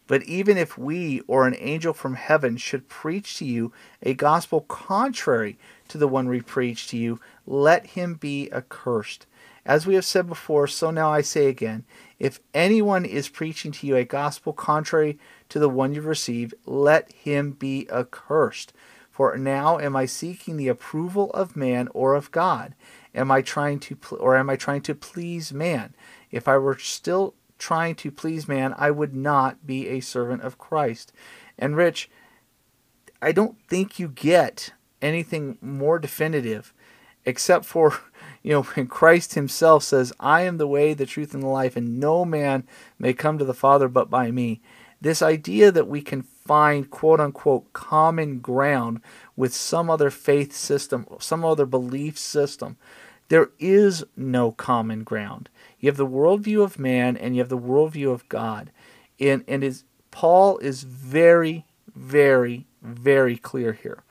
But even if we or an angel from heaven should preach to you a gospel contrary to the one we preach to you let him be accursed. As we have said before so now I say again if anyone is preaching to you a gospel contrary to the one you've received, let him be accursed. For now am I seeking the approval of man or of God? Am I trying to or am I trying to please man? If I were still trying to please man, I would not be a servant of Christ. And Rich, I don't think you get anything more definitive except for you know when Christ himself says, "I am the way, the truth and the life, and no man may come to the Father but by me." This idea that we can find quote unquote common ground with some other faith system, some other belief system. There is no common ground. You have the worldview of man and you have the worldview of God. And, and is, Paul is very, very, very clear here.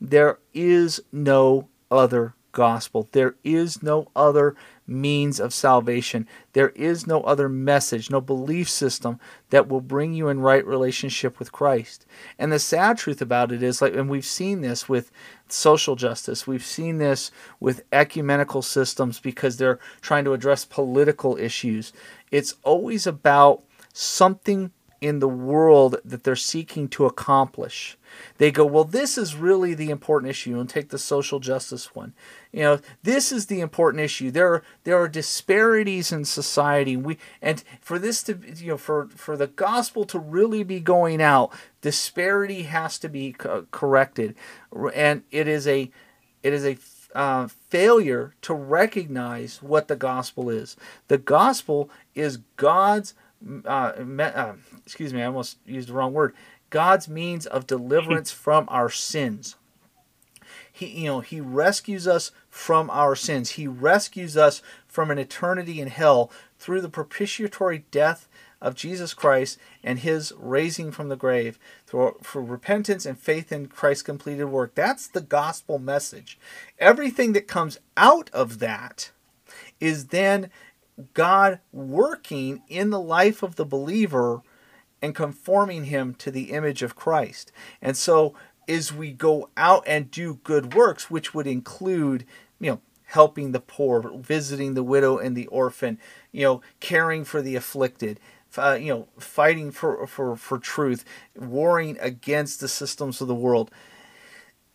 There is no other gospel. There is no other means of salvation. There is no other message, no belief system that will bring you in right relationship with Christ. And the sad truth about it is like and we've seen this with social justice. We've seen this with ecumenical systems because they're trying to address political issues. It's always about something in the world that they're seeking to accomplish. They go, well, this is really the important issue, and take the social justice one. You know, this is the important issue. There are there are disparities in society. We and for this to you know for for the gospel to really be going out, disparity has to be co- corrected, and it is a it is a uh, failure to recognize what the gospel is. The gospel is God's uh, me, uh, excuse me, I almost used the wrong word. God's means of deliverance from our sins. He, you know, he rescues us from our sins. He rescues us from an eternity in hell through the propitiatory death of Jesus Christ and his raising from the grave for, for repentance and faith in Christ's completed work. That's the gospel message. Everything that comes out of that is then God working in the life of the believer and conforming him to the image of Christ. And so as we go out and do good works, which would include, you know, helping the poor, visiting the widow and the orphan, you know, caring for the afflicted, uh, you know, fighting for, for, for truth, warring against the systems of the world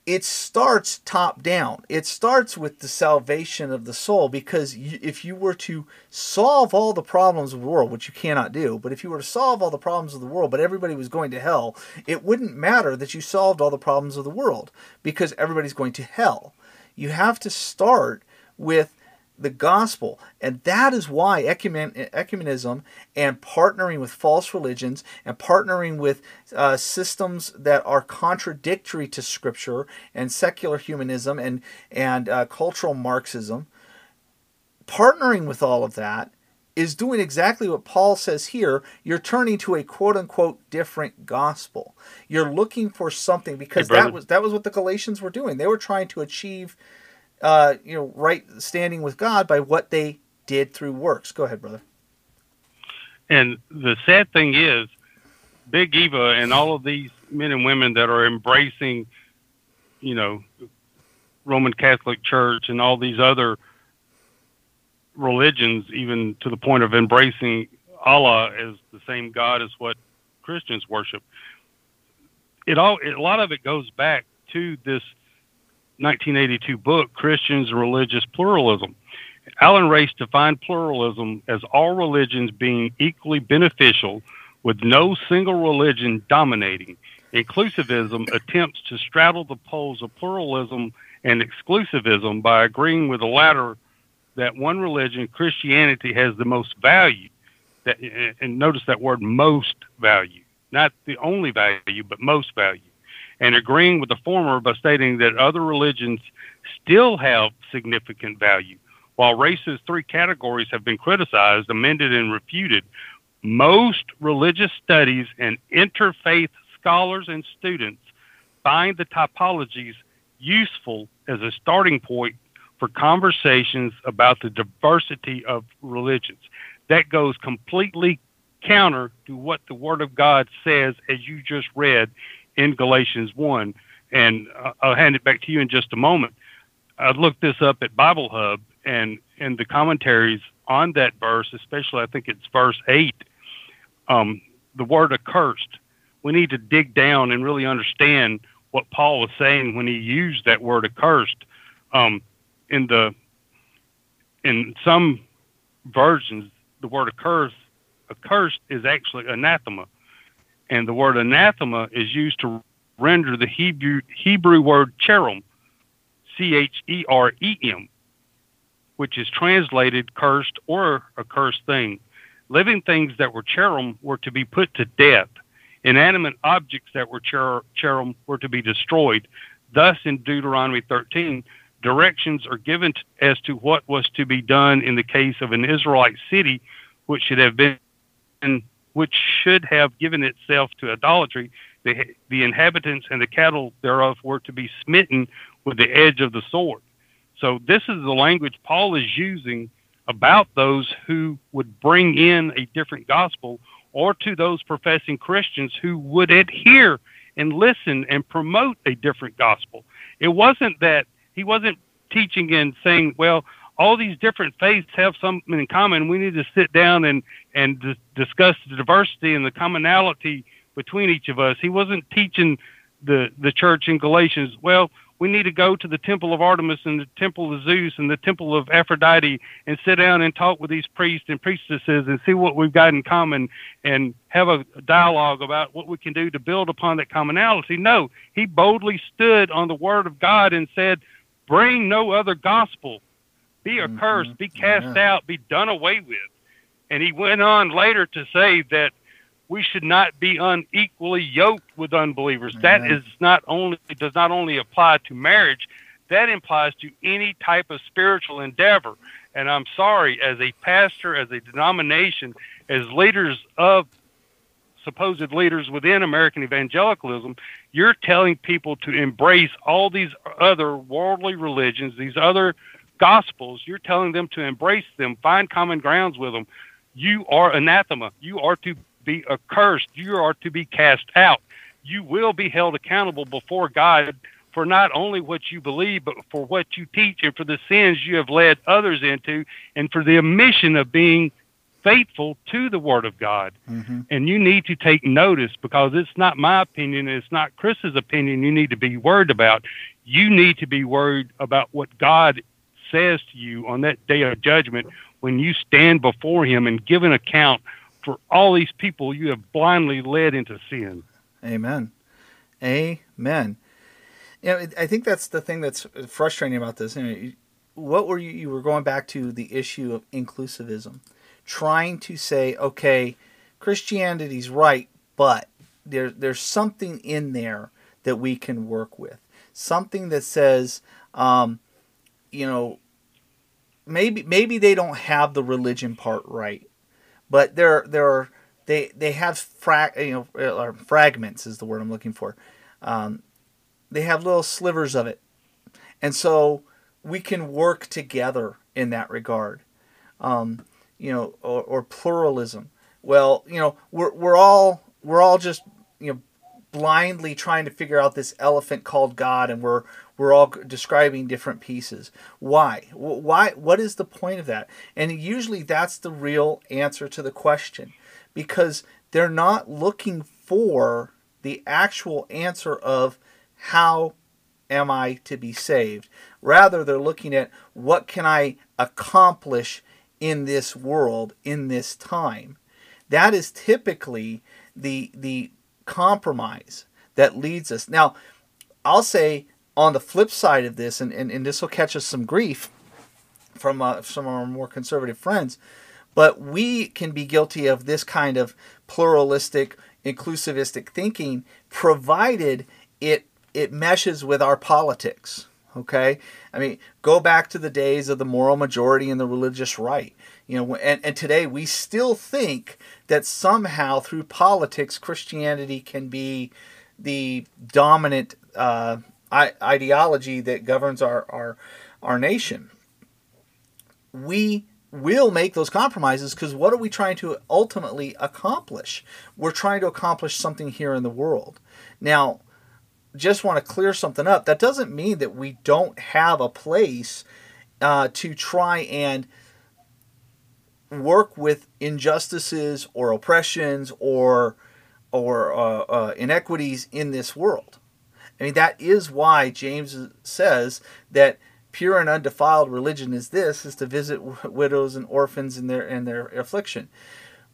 it starts top down. It starts with the salvation of the soul because if you were to solve all the problems of the world, which you cannot do, but if you were to solve all the problems of the world, but everybody was going to hell, it wouldn't matter that you solved all the problems of the world because everybody's going to hell. You have to start with the gospel. And that is why ecumen- ecumenism and partnering with false religions and partnering with uh, systems that are contradictory to Scripture and secular humanism and, and uh, cultural Marxism, partnering with all of that is doing exactly what Paul says here. You're turning to a quote unquote different gospel. You're looking for something because hey, that was that was what the Galatians were doing. They were trying to achieve uh, you know, right standing with God by what they did through works. Go ahead, brother. And the sad thing is, Big Eva and all of these men and women that are embracing, you know, Roman Catholic Church and all these other religions, even to the point of embracing Allah as the same God as what Christians worship. It all, a lot of it goes back to this 1982 book, Christians and Religious Pluralism. Alan Race defined pluralism as all religions being equally beneficial with no single religion dominating. Inclusivism attempts to straddle the poles of pluralism and exclusivism by agreeing with the latter that one religion, Christianity, has the most value. That, and notice that word most value, not the only value, but most value and agreeing with the former by stating that other religions still have significant value. While Race's three categories have been criticized, amended, and refuted, most religious studies and interfaith scholars and students find the typologies useful as a starting point for conversations about the diversity of religions. That goes completely counter to what the Word of God says, as you just read in Galatians 1. And I'll hand it back to you in just a moment. I looked this up at Bible Hub and in the commentaries on that verse, especially I think it's verse 8, um, the word accursed. We need to dig down and really understand what Paul was saying when he used that word accursed. Um, in the in some versions, the word accursed accursed is actually anathema and the word anathema is used to render the Hebrew Hebrew word cherem, C H E R E M, which is translated cursed or a cursed thing. Living things that were cherem were to be put to death. Inanimate objects that were cher- cherem were to be destroyed. Thus, in Deuteronomy 13, directions are given t- as to what was to be done in the case of an Israelite city, which should have been which should have given itself to idolatry, the, the inhabitants and the cattle thereof were to be smitten with the edge of the sword. So, this is the language Paul is using about those who would bring in a different gospel or to those professing Christians who would adhere and listen and promote a different gospel. It wasn't that he wasn't teaching and saying, well, all these different faiths have something in common. We need to sit down and and d- discuss the diversity and the commonality between each of us. He wasn't teaching the the church in Galatians. Well, we need to go to the temple of Artemis and the temple of Zeus and the temple of Aphrodite and sit down and talk with these priests and priestesses and see what we've got in common and have a dialogue about what we can do to build upon that commonality. No, he boldly stood on the word of God and said, "Bring no other gospel." Be accursed, mm-hmm. be cast yeah. out, be done away with. And he went on later to say that we should not be unequally yoked with unbelievers. That is not only does not only apply to marriage, that implies to any type of spiritual endeavor. And I'm sorry, as a pastor, as a denomination, as leaders of supposed leaders within American evangelicalism, you're telling people to embrace all these other worldly religions, these other gospels. You're telling them to embrace them, find common grounds with them. You are anathema. You are to be accursed. You are to be cast out. You will be held accountable before God for not only what you believe, but for what you teach and for the sins you have led others into and for the omission of being faithful to the Word of God. Mm-hmm. And you need to take notice because it's not my opinion, it's not Chris's opinion you need to be worried about. You need to be worried about what God says to you on that day of judgment when you stand before Him and give an account for all these people you have blindly led into sin. Amen. Amen. You know, I think that's the thing that's frustrating about this. You know, what were you? You were going back to the issue of inclusivism, trying to say, okay, Christianity's right, but there, there's something in there that we can work with. Something that says, um, you know, maybe maybe they don't have the religion part right, but there are they they have fra- you know fragments is the word I'm looking for. Um, they have little slivers of it. And so we can work together in that regard. Um, you know, or, or, pluralism. Well, you know, we're, we're all we're all just you know blindly trying to figure out this elephant called God, and we're we're all describing different pieces. Why? Why? What is the point of that? And usually, that's the real answer to the question, because they're not looking for the actual answer of how am I to be saved? Rather, they're looking at what can I accomplish in this world, in this time. That is typically the, the compromise that leads us. Now, I'll say on the flip side of this, and, and, and this will catch us some grief from uh, some of our more conservative friends, but we can be guilty of this kind of pluralistic, inclusivistic thinking, provided it it meshes with our politics. Okay, I mean, go back to the days of the moral majority and the religious right. You know, and, and today we still think that somehow through politics Christianity can be the dominant uh, ideology that governs our, our our nation. We will make those compromises because what are we trying to ultimately accomplish? We're trying to accomplish something here in the world. Now, just want to clear something up. That doesn't mean that we don't have a place uh, to try and work with injustices or oppressions or or uh, uh, inequities in this world. I mean that is why James says that pure and undefiled religion is this: is to visit widows and orphans in their in their affliction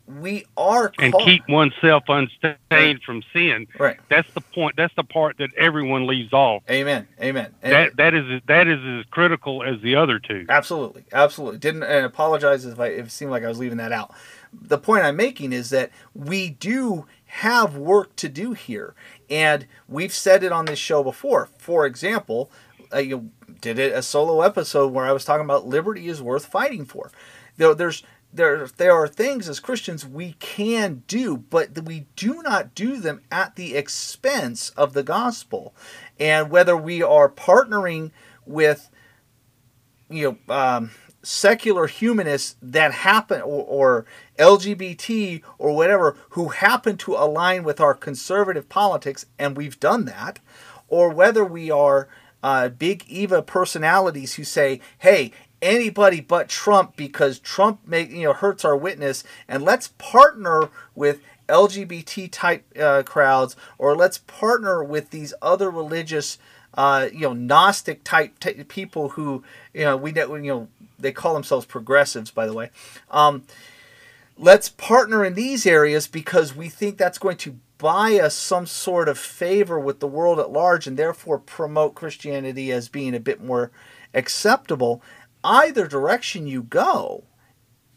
we are and keep oneself unstained right. from sin. Right. That's the point. That's the part that everyone leaves off. Amen. Amen. That that is that is as critical as the other two. Absolutely. Absolutely. Didn't and apologize if I if it seemed like I was leaving that out. The point I'm making is that we do have work to do here, and we've said it on this show before. For example, uh, you did it a solo episode where I was talking about liberty is worth fighting for. There, there's there there are things as Christians we can do, but we do not do them at the expense of the gospel. And whether we are partnering with you know um, secular humanists that happen or, or, LGBT or whatever who happen to align with our conservative politics, and we've done that, or whether we are uh, big Eva personalities who say, hey, anybody but Trump because Trump make you know hurts our witness, and let's partner with LGBT type uh, crowds, or let's partner with these other religious, uh, you know, Gnostic type people who you know we you know they call themselves progressives, by the way. Um, let's partner in these areas because we think that's going to buy us some sort of favor with the world at large and therefore promote Christianity as being a bit more acceptable either direction you go,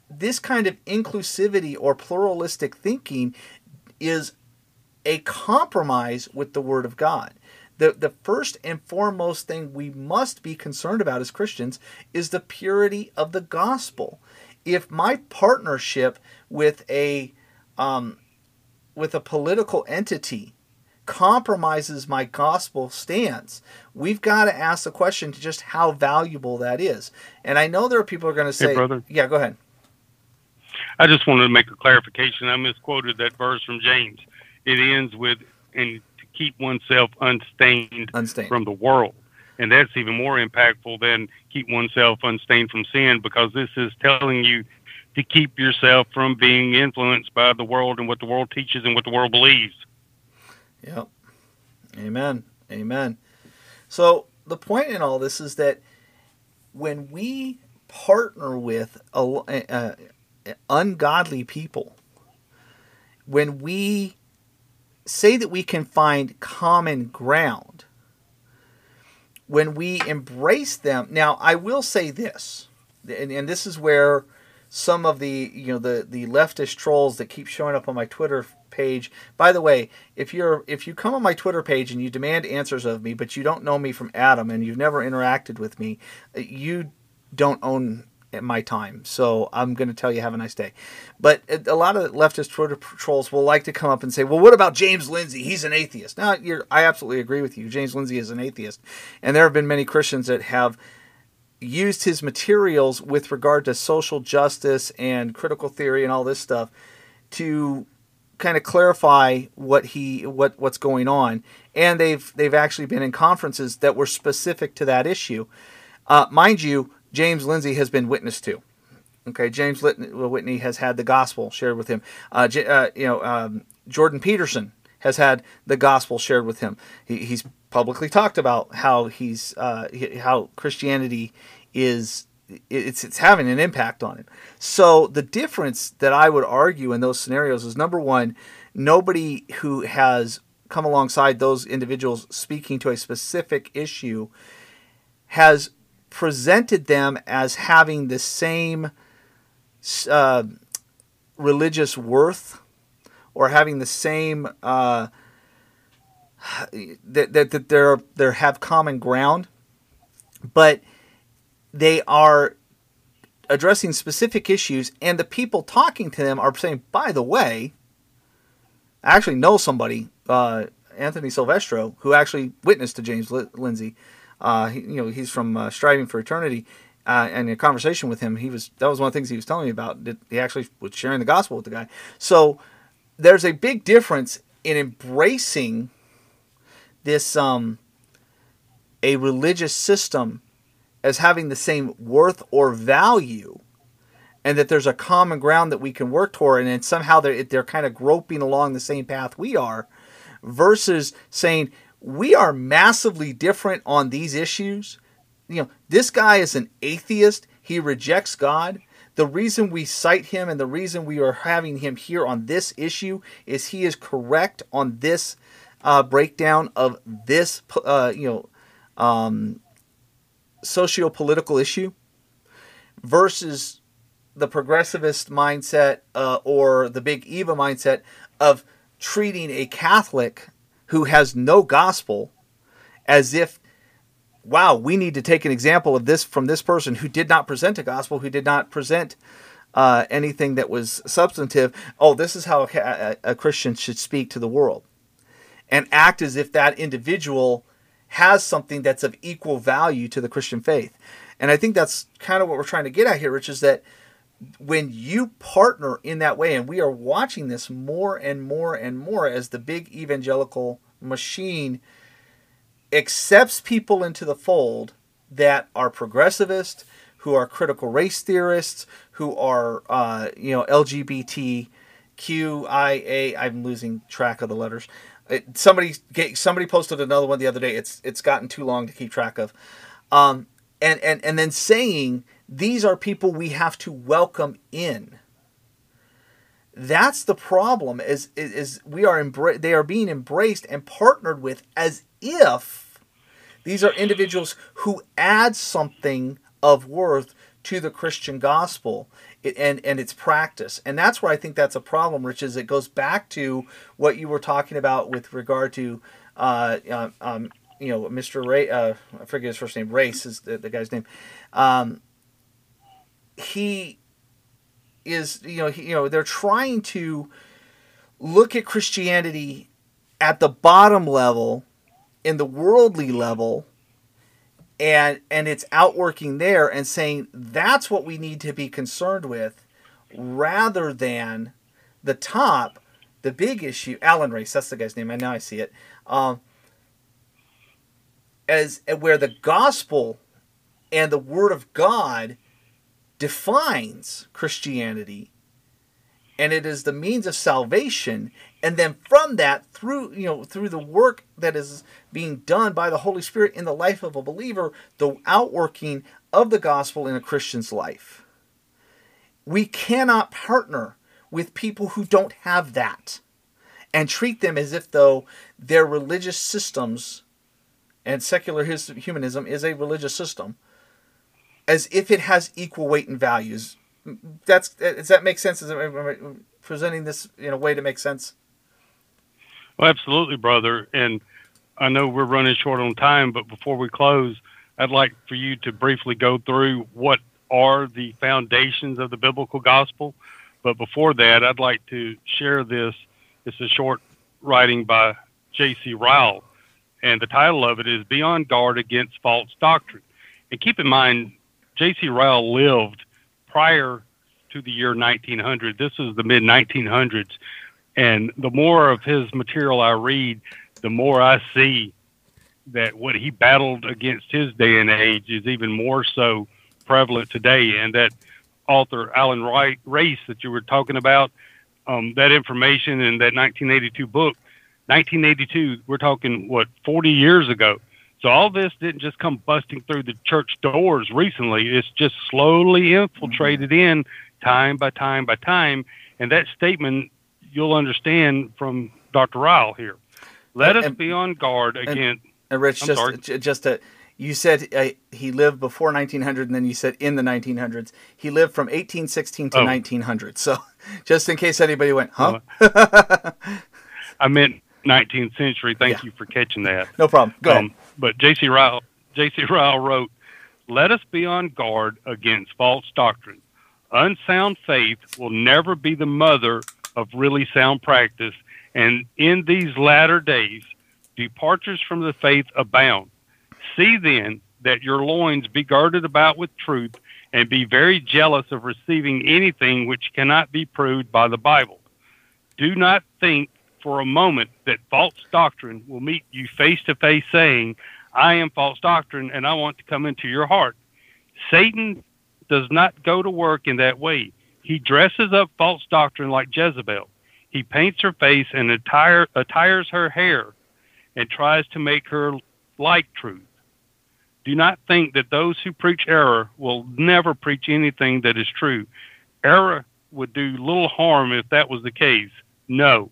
this kind of inclusivity or pluralistic thinking is a compromise with the Word of God. the the first and foremost thing we must be concerned about as Christians is the purity of the gospel. If my partnership with a um, with a political entity compromises my gospel stance, we've got to ask the question to just how valuable that is. And I know there are people who are going to say, hey, brother. "Yeah, go ahead." I just wanted to make a clarification. I misquoted that verse from James. It ends with, and to keep oneself unstained, unstained. from the world. And that's even more impactful than keep oneself unstained from sin because this is telling you to keep yourself from being influenced by the world and what the world teaches and what the world believes. Yep. Amen. Amen. So the point in all this is that when we partner with ungodly people, when we say that we can find common ground, when we embrace them. Now, I will say this, and, and this is where some of the you know the the leftist trolls that keep showing up on my Twitter page. By the way, if you're if you come on my Twitter page and you demand answers of me, but you don't know me from Adam and you've never interacted with me, uh, you don't own my time. So I'm going to tell you have a nice day. But a lot of leftist Twitter trolls will like to come up and say, "Well, what about James Lindsay? He's an atheist." Now, I absolutely agree with you. James Lindsay is an atheist, and there have been many Christians that have used his materials with regard to social justice and critical theory and all this stuff to kind of clarify what he what what's going on. And they've they've actually been in conferences that were specific to that issue. Uh, mind you James Lindsay has been witnessed to. Okay James Whitney has had the gospel shared with him. Uh, uh, you know um, Jordan Peterson has had the gospel shared with him he, he's publicly talked about how he's uh, how Christianity is it's it's having an impact on him. So the difference that I would argue in those scenarios is number one, nobody who has come alongside those individuals speaking to a specific issue has presented them as having the same uh, religious worth or having the same uh, that, that, that they're, they have common ground, but they are addressing specific issues, and the people talking to them are saying, by the way, I actually know somebody, uh, Anthony Silvestro, who actually witnessed to James Lindsay. Uh, he, you know, he's from uh, Striving for Eternity. Uh, and in a conversation with him, he was that was one of the things he was telling me about. That he actually was sharing the gospel with the guy. So there's a big difference in embracing this um, a religious system as having the same worth or value and that there's a common ground that we can work toward and then somehow they're, they're kind of groping along the same path we are versus saying we are massively different on these issues. You know this guy is an atheist. He rejects god the reason we cite him and the reason we are having him here on this issue is he is correct on this uh, breakdown of this uh, you know um, socio-political issue versus the progressivist mindset uh, or the big Eva mindset of treating a Catholic who has no gospel as if, wow, we need to take an example of this from this person who did not present a gospel, who did not present uh, anything that was substantive. Oh, this is how a, a Christian should speak to the world and act as if that individual has something that's of equal value to the Christian faith. And I think that's kind of what we're trying to get at here, which is that when you partner in that way, and we are watching this more and more and more as the big evangelical machine accepts people into the fold that are progressivist, who are critical race theorists, who are uh, you know LGBTQIA. I'm losing track of the letters. It, somebody somebody posted another one the other day. It's it's gotten too long to keep track of, um, and and and then saying these are people we have to welcome in. That's the problem. Is is, is we are embra- they are being embraced and partnered with as if these are individuals who add something of worth to the Christian gospel and and its practice. And that's where I think that's a problem, Rich. Is it goes back to what you were talking about with regard to uh, uh, um, you know, Mr. Ray, uh, I forget his first name, Race is the, the guy's name. Um, he is, you know, he, you know, they're trying to look at Christianity at the bottom level, in the worldly level, and and it's outworking there and saying that's what we need to be concerned with rather than the top the big issue alan race that's the guy's name and now i see it um, as where the gospel and the word of god defines christianity and it is the means of salvation and then from that through you know through the work that is being done by the holy spirit in the life of a believer the outworking of the gospel in a christian's life we cannot partner with people who don't have that and treat them as if though their religious systems and secular humanism is a religious system as if it has equal weight and values that's does that make sense? Is it presenting this in a way to make sense? Well, absolutely, brother. And I know we're running short on time, but before we close, I'd like for you to briefly go through what are the foundations of the biblical gospel. But before that, I'd like to share this. It's a short writing by J.C. Ryle, and the title of it is Be on Guard Against False Doctrine. And keep in mind, J.C. Ryle lived prior to the year 1900. This is the mid 1900s. And the more of his material I read, the more I see that what he battled against his day and age is even more so prevalent today. And that author, Alan Wright, Race, that you were talking about, um, that information in that 1982 book, 1982, we're talking, what, 40 years ago. So all this didn't just come busting through the church doors recently. It's just slowly infiltrated in time by time by time. And that statement you'll understand from Dr. Ryle here. Let and, us be on guard against. And, and Rich, I'm just sorry. just to, you said uh, he lived before 1900, and then you said in the 1900s. He lived from 1816 to oh. 1900. So, just in case anybody went, huh? I meant 19th century. Thank yeah. you for catching that. No problem. Go um, ahead. But J.C. Ryle, J.C. Ryle wrote, "Let us be on guard against false doctrine. Unsound faith will never be the mother of really sound practice, and in these latter days, departures from the faith abound. See then that your loins be girded about with truth, and be very jealous of receiving anything which cannot be proved by the Bible. Do not think for a moment that false doctrine will meet you face to face saying, I am false doctrine and I want to come into your heart. Satan does not go to work in that way. He dresses up false doctrine like Jezebel. He paints her face and attire, attires her hair and tries to make her like truth. Do not think that those who preach error will never preach anything that is true. Error would do little harm if that was the case. No,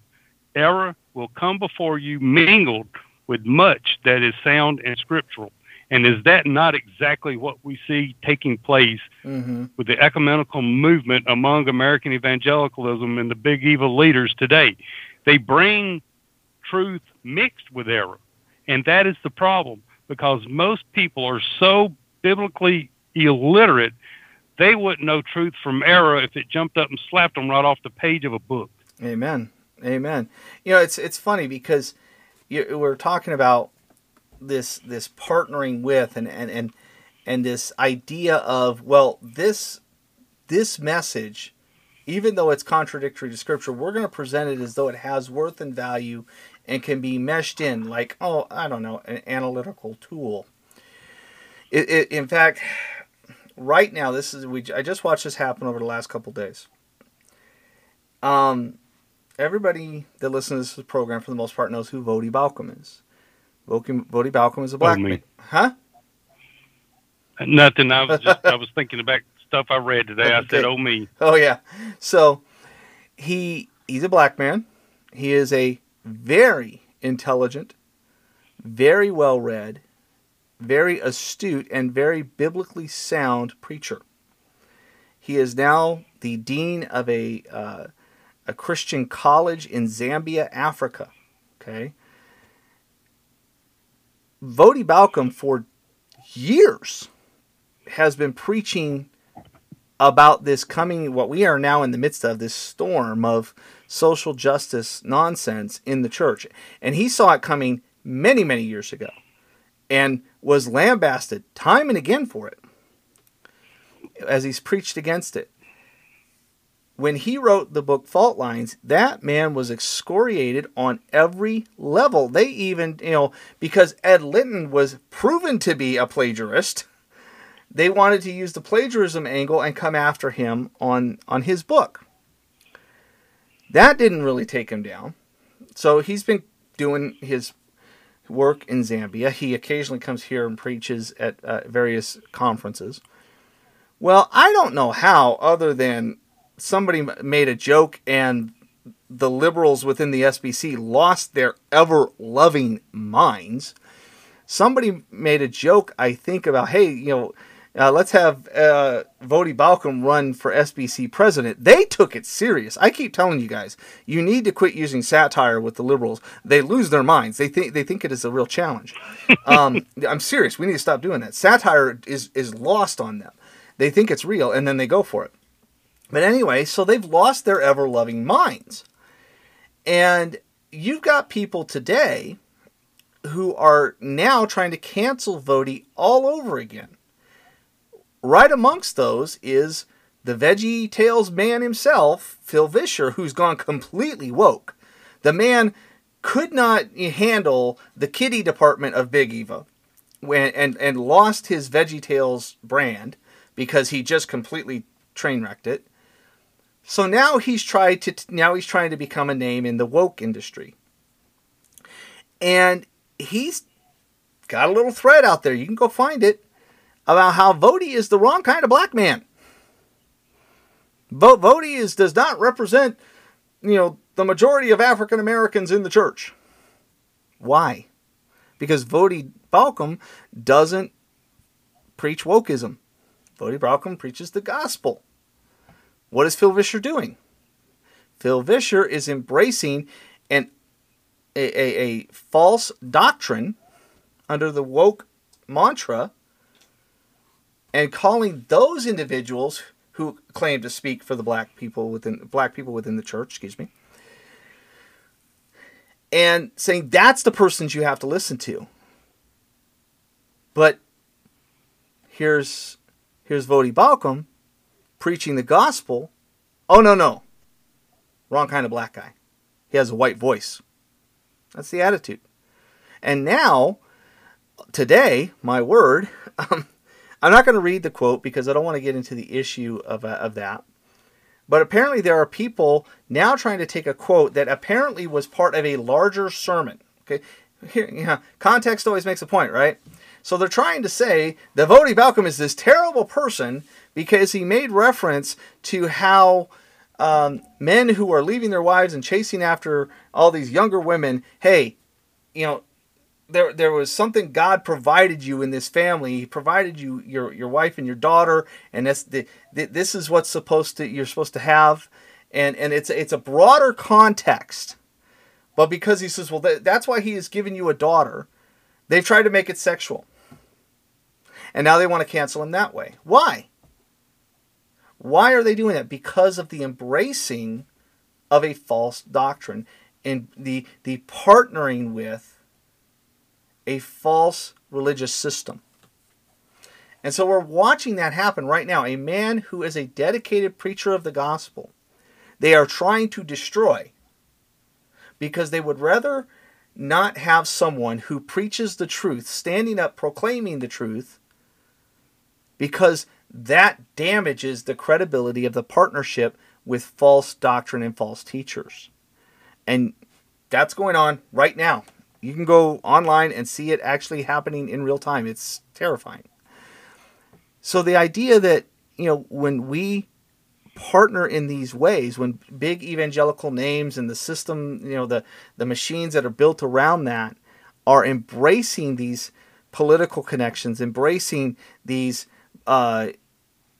error will come before you mingled with much that is sound and scriptural. And is that not exactly what we see taking place mm-hmm. with the ecumenical movement among American evangelicalism and the Big Eva leaders today? They bring truth mixed with error. And that is the problem because most people are so biblically illiterate, they wouldn't know truth from error if it jumped up and slapped them right off the page of a book. Amen. Amen. You know, it's it's funny because you, we're talking about this this partnering with and and and and this idea of well this this message even though it's contradictory to scripture we're going to present it as though it has worth and value and can be meshed in like oh i don't know an analytical tool it, it, in fact right now this is we i just watched this happen over the last couple days um everybody that listens to this program, for the most part, knows who Voddie Baucham is. Voddie, Baucham is a black oh, man. Huh? Nothing. I was just I was thinking about stuff I read today. Okay. I said, "Oh me." Oh yeah. So he he's a black man. He is a very intelligent, very well read, very astute, and very biblically sound preacher. He is now the dean of a uh, a Christian college in Zambia, Africa. Okay. Voddie Baucham for years has been preaching about this coming, what we are now in the midst of, this storm of social justice nonsense in the church. And he saw it coming many, many years ago and was lambasted time and again for it as he's preached against it. When he wrote the book Fault Lines, that man was excoriated on every level. They even, you know, because Ed Litton was proven to be a plagiarist, they wanted to use the plagiarism angle and come after him on, on his book. That didn't really take him down. So he's been doing his work in Zambia. He occasionally comes here and preaches at uh, various conferences. Well, I don't know how, other than somebody made a joke and the liberals within the SBC lost their ever loving minds. Somebody made a joke, I think, about, hey, you know, uh, let's have uh, Voddie Baucham run for SBC president. They took it serious. I keep telling you guys, you need to quit using satire with the liberals. They lose their minds. They think they think it is a real challenge. Um, I'm serious. We need to stop doing that. Satire is is lost on them. They think it's real, and then they go for it. But anyway, so they've lost their ever loving minds, and you've got people today who are now trying to cancel Voddie all over again right amongst those is the Veggie Tales man himself, Phil Vischer, who's gone completely woke. The man could not handle the kitty department of Big Eva when, and, and lost his Veggie Tales brand because he just completely train wrecked it. So now he's tried to now he's trying to become a name in the woke industry. And he's got a little thread out there. You can go find it about how Voddie is the wrong kind of black man. Voddie is does not represent, you know, the majority of African Americans in the church. Why? Because Voddie Baucham doesn't preach wokeism. Voddie Baucham preaches the gospel. What is Phil Vischer doing? Phil Vischer is embracing an a, a, a false doctrine under the woke mantra and calling those individuals who claim to speak for the black people within black people within the church, excuse me, and saying that's the persons you have to listen to. But here's here's Voddie Baucham preaching the gospel. Oh no no, wrong kind of black guy. He has a white voice. That's the attitude. And now, today, my word. Um, I'm not going to read the quote because I don't want to get into the issue of, uh, of that. But apparently, there are people now trying to take a quote that apparently was part of a larger sermon. Okay, here, yeah, context always makes a point, right? So they're trying to say that Voddie Baucham is this terrible person because he made reference to how um, men who are leaving their wives and chasing after all these younger women, hey, you know, there there was something God provided you in this family. He provided you your your wife and your daughter, and that's the, this is what's supposed to you're supposed to have, and and it's it's a broader context. But because he says, well, that, that's why he has given you a daughter, they've tried to make it sexual, and now they want to cancel him that way. Why? Why are they doing that? Because of the embracing of a false doctrine and the the partnering with a false religious system. And so we're watching that happen right now. A man who is a dedicated preacher of the gospel, they are trying to destroy because they would rather not have someone who preaches the truth, standing up, proclaiming the truth, because that damages the credibility of the partnership with false doctrine and false teachers. And that's going on right now. You can go online and see it actually happening in real time. It's terrifying. So the idea that, you know, when we partner in these ways, when big evangelical names and the system, you know, the, the machines that are built around that are embracing these political connections, embracing these uh,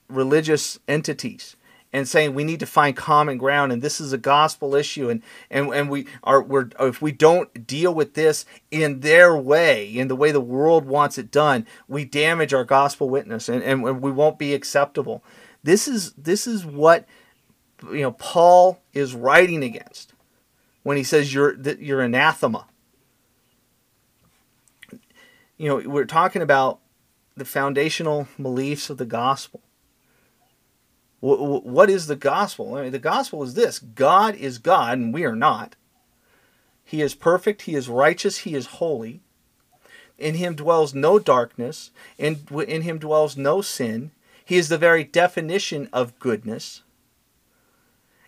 religious entities, and saying we need to find common ground and this is a gospel issue and and, and we are we're if we don't deal with this in their way in the way the world wants it done we damage our gospel witness and, and we won't be acceptable. This is this is what you know paul is writing against when he says you're you're anathema. You know we're talking about the foundational beliefs of the gospel what is the gospel? I mean, the gospel is this God is God, and we are not. He is perfect, He is righteous, He is holy. In Him dwells no darkness, in, in Him dwells no sin. He is the very definition of goodness.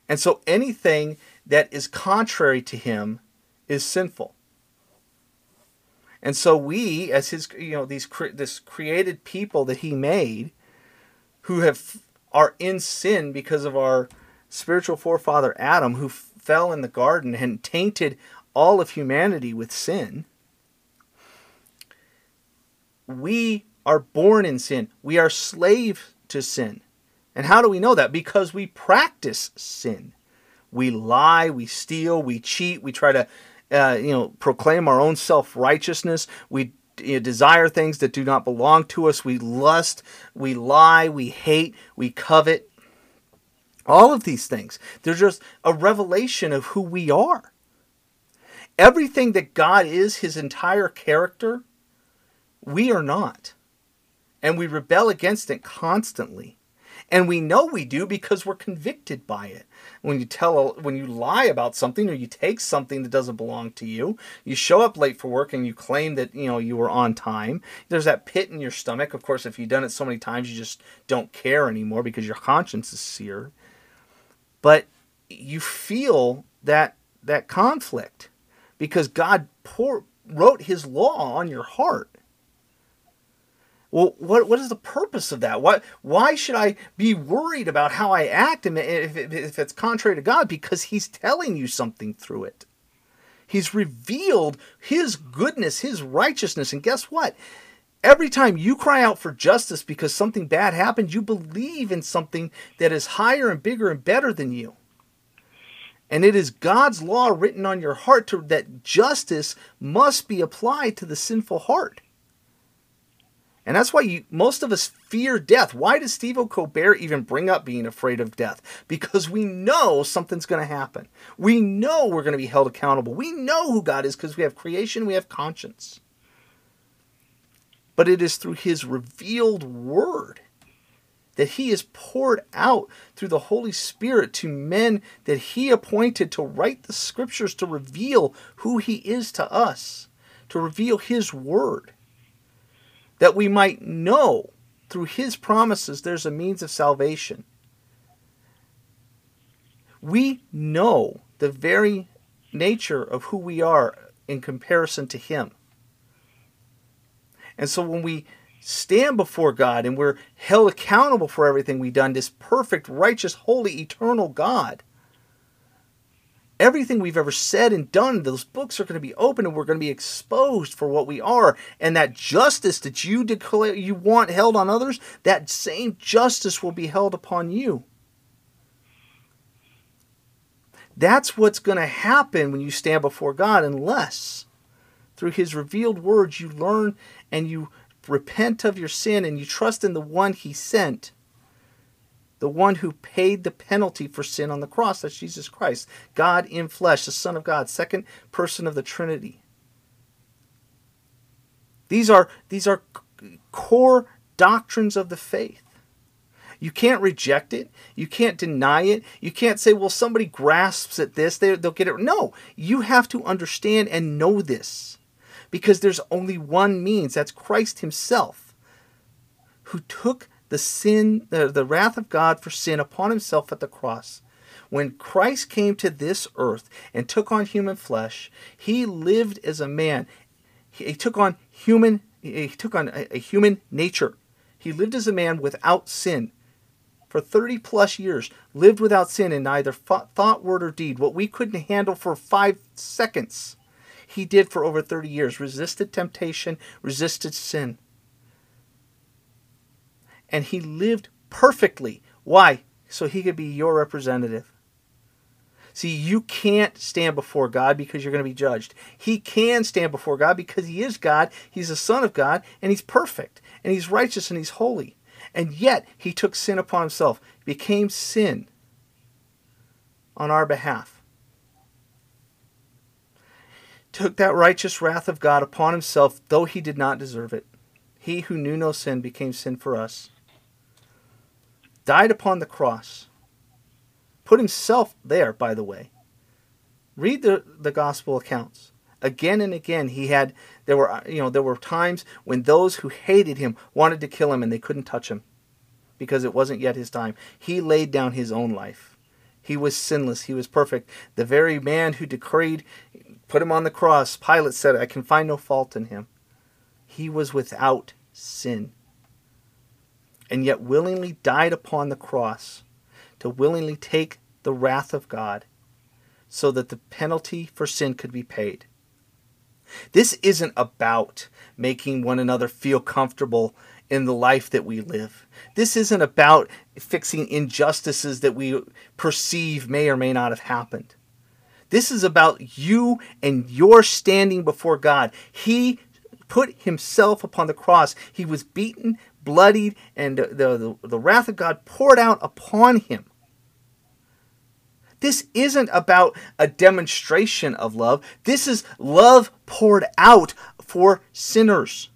And so anything that is contrary to Him is sinful. And so we, as His, you know, these this created people that He made, who have are in sin because of our spiritual forefather Adam, who fell in the garden and tainted all of humanity with sin. We are born in sin. We are slave to sin. And how do we know that? Because we practice sin. We lie, we steal, we cheat, we try to uh, you know proclaim our own self-righteousness. We you know, desire things that do not belong to us. We lust, we lie, we hate, we covet. All of these things. They're just a revelation of who we are. Everything that God is, his entire character, we are not. And we rebel against it constantly. And we know we do because we're convicted by it. When you tell when you lie about something or you take something that doesn't belong to you, you show up late for work and you claim that, you know, you were on time. There's that pit in your stomach. Of course, if you've done it so many times, you just don't care anymore because your conscience is seared. But you feel that that conflict because God pour, wrote his law on your heart well, what, what is the purpose of that? What, why should I be worried about how I act if, if it's contrary to God? Because He's telling you something through it. He's revealed His goodness, His righteousness. And guess what? Every time you cry out for justice because something bad happened, you believe in something that is higher and bigger and better than you. And it is God's law written on your heart to, that justice must be applied to the sinful heart. And that's why you, most of us fear death. Why does Steve Colbert even bring up being afraid of death? Because we know something's going to happen. We know we're going to be held accountable. We know who God is because we have creation, we have conscience. But it is through His revealed Word that He is poured out through the Holy Spirit to men that He appointed to write the Scriptures to reveal who He is to us, to reveal His Word that we might know through his promises there's a means of salvation. We know the very nature of who we are in comparison to him. And so when we stand before God and we're held accountable for everything we've done, this perfect, righteous, holy, eternal God, everything we've ever said and done, those books are going to be open and we're going to be exposed for what we are. And that justice that you declare you want held on others, that same justice will be held upon you. That's what's going to happen when you stand before God, unless through His revealed words you learn and you repent of your sin and you trust in the one He sent the one who paid the penalty for sin on the cross. That's Jesus Christ, God in flesh, the Son of God, second person of the Trinity. These are, these are core doctrines of the faith. You can't reject it. You can't deny it. You can't say, well, somebody grasps at this, they, they'll get it. No, you have to understand and know this because there's only one means that's Christ Himself who took the sin, the, wrath of God for sin upon himself at the cross. When Christ came to this earth and took on human flesh, he lived as a man. He, he took on human he took on a, a human nature. He lived as a man without sin for 30 plus years, lived without sin in neither thought, word, or deed. What we couldn't handle for five seconds, he did for over 30 years. Resisted temptation, resisted sin and he lived perfectly. Why? so he could be your representative. See, you can't stand before God because you're going to be judged. He can stand before God because he is God, he's the Son of God, and he's perfect, and he's righteous, and he's holy. And yet, he took sin upon himself, became sin on our behalf. Took that righteous wrath of God upon himself, though he did not deserve it. He who knew no sin became sin for us. Died upon the cross put himself there, by the way. Read the, the gospel accounts. Again and again, he had there were you know there were times when those who hated him wanted to kill him and they couldn't touch him because it wasn't yet his time. He laid down his own life. He was sinless. He was perfect. The very man who decreed, put him on the cross, Pilate said, I can find no fault in him. He was without sin. And yet willingly died upon the cross to willingly take the wrath of God so that the penalty for sin could be paid. This isn't about making one another feel comfortable in the life that we live. This isn't about fixing injustices that we perceive may or may not have happened. This is about you and your standing before God. He put himself upon the cross. He was beaten, bloodied, and the, the, the wrath of God poured out upon him this isn't about a demonstration of love. This is love poured out for sinners.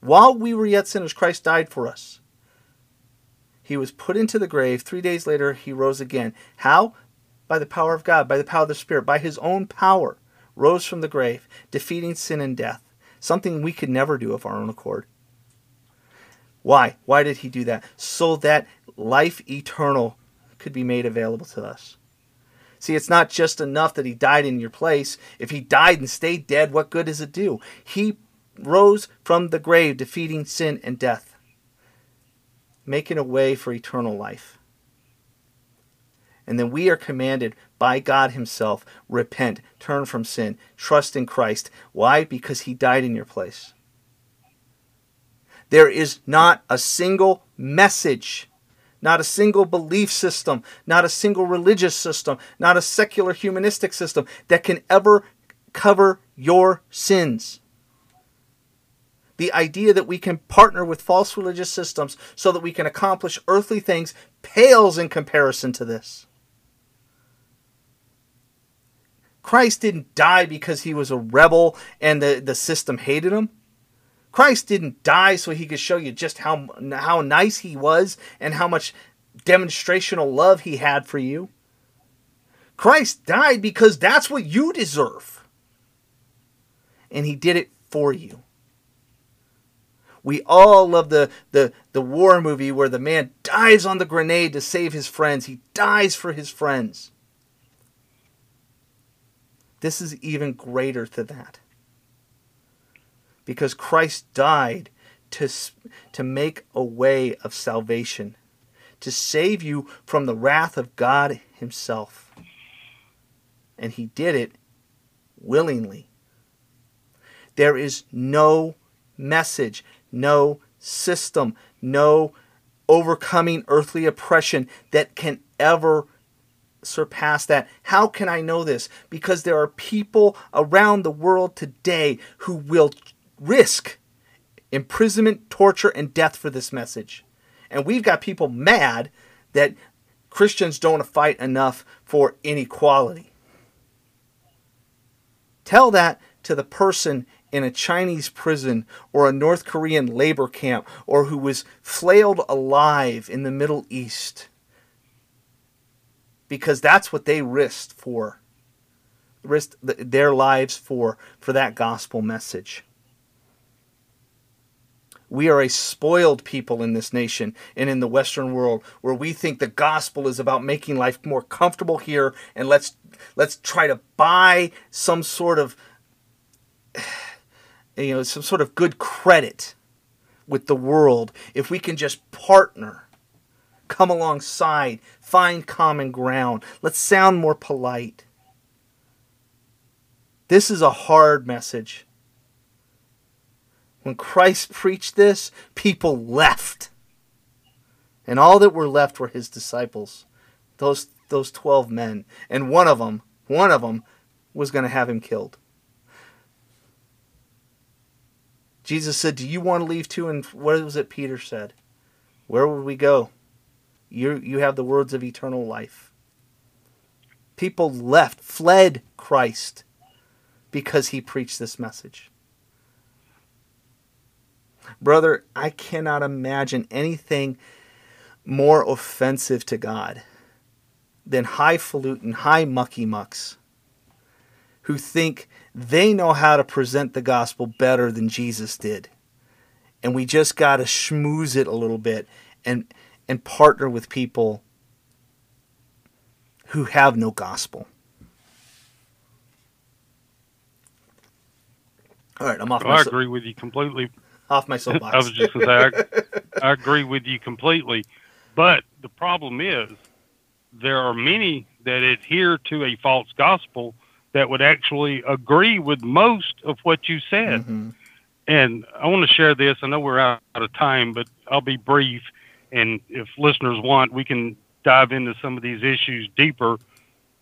While we were yet sinners, Christ died for us. He was put into the grave. Three days later, he rose again. How? By the power of God, by the power of the Spirit, by his own power, rose from the grave, defeating sin and death, something we could never do of our own accord. Why? Why did he do that? So that life eternal could be made available to us. See, it's not just enough that he died in your place. If he died and stayed dead, what good does it do? He rose from the grave, defeating sin and death, making a way for eternal life. And then we are commanded by God Himself repent, turn from sin, trust in Christ. Why? Because He died in your place. There is not a single message not a single belief system, not a single religious system, not a secular humanistic system that can ever cover your sins. The idea that we can partner with false religious systems so that we can accomplish earthly things pales in comparison to this. Christ didn't die because he was a rebel and the, the system hated him. Christ didn't die so he could show you just how how nice he was and how much demonstrational love he had for you. Christ died because that's what you deserve. And he did it for you. We all love the, the, the war movie where the man dies on the grenade to save his friends. He dies for his friends. This is even greater than that because Christ died to, to make a way of salvation, to save you from the wrath of God Himself. And He did it willingly. There is no message, no system, no overcoming earthly oppression that can ever surpass that. How can I know this? Because there are people around the world today who will risk imprisonment, torture, and death for this message. And we've got people mad that Christians don't fight enough for inequality. Tell that to the person in a Chinese prison or a North Korean labor camp or who was flailed alive in the Middle East. Because that's what they risked for. Risked their lives for for that gospel message. We are a spoiled people in this nation and in the Western world where we think the gospel is about making life more comfortable here and let's let's try to buy some sort of you know some sort of good credit with the world. If we can just partner come alongside find common ground let's sound more polite. This is a hard message when Christ preached this, people left. And all that were left were his disciples, those those 12 men, and one of them, one of them was going to have him killed. Jesus said, "Do you want to leave too?" And what was it Peter said? Where would we go? You you have the words of eternal life. People left, fled Christ because he preached this message. Brother, I cannot imagine anything more offensive to God than highfalutin, high mucky mucks who think they know how to present the gospel better than Jesus did. And we just got to schmooze it a little bit and and partner with people who have no gospel. All right, I'm off. Well, I agree with you completely. Off my soapbox. I was just say, I, I agree with you completely. But the problem is, there are many that adhere to a false gospel that would actually agree with most of what you said. Mm-hmm. And I want to share this. I know we're out of time, but I'll be brief. And if listeners want, we can dive into some of these issues deeper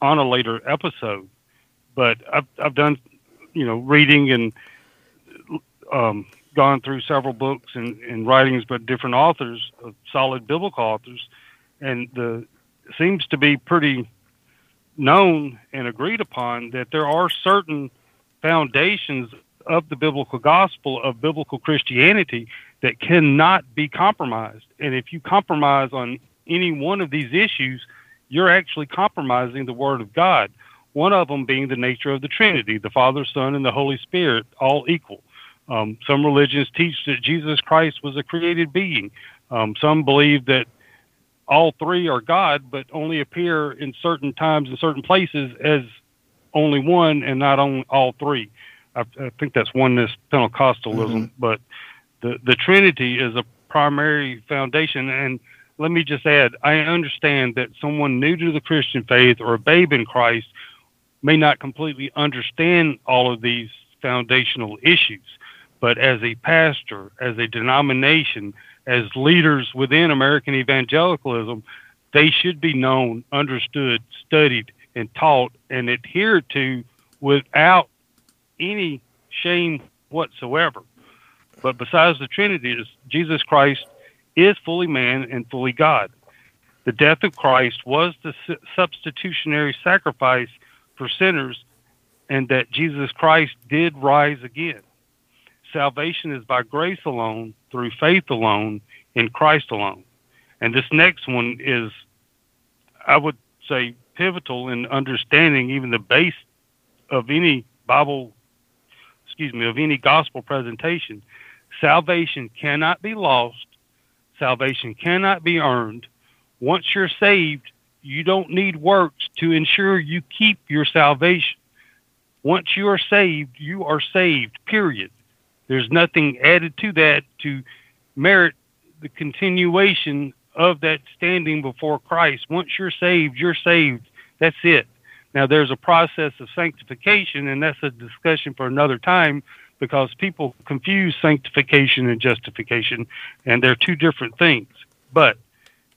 on a later episode. But I've, I've done, you know, reading and um, gone through several books and, and writings by different authors, uh, solid biblical authors, and the seems to be pretty known and agreed upon that there are certain foundations of the biblical gospel of biblical Christianity that cannot be compromised. And if you compromise on any one of these issues, you're actually compromising the Word of God. One of them being the nature of the Trinity, the Father, Son, and the Holy Spirit, all equal. Um, some religions teach that Jesus Christ was a created being. Um, some believe that all three are God, but only appear in certain times and certain places as only one and not on all three. I, I think that's oneness Pentecostalism, mm-hmm. but the the Trinity is a primary foundation. And let me just add, I understand that someone new to the Christian faith or a babe in Christ may not completely understand all of these foundational issues. But as a pastor, as a denomination, as leaders within American evangelicalism, they should be known, understood, studied, and taught and adhered to without any shame whatsoever. But besides the Trinity, Jesus Christ is fully man and fully God. The death of Christ was the substitutionary sacrifice for sinners, and that Jesus Christ did rise again salvation is by grace alone, through faith alone, in Christ alone. And this next one is, I would say, pivotal in understanding even the base of any Bible, excuse me, of any gospel presentation. Salvation cannot be lost, salvation cannot be earned. Once you're saved, you don't need works to ensure you keep your salvation. Once you are saved, you are saved, period. There's nothing added to that to merit the continuation of that standing before Christ. Once you're saved, you're saved. That's it. Now, there's a process of sanctification, and that's a discussion for another time because people confuse sanctification and justification, and they're two different things. But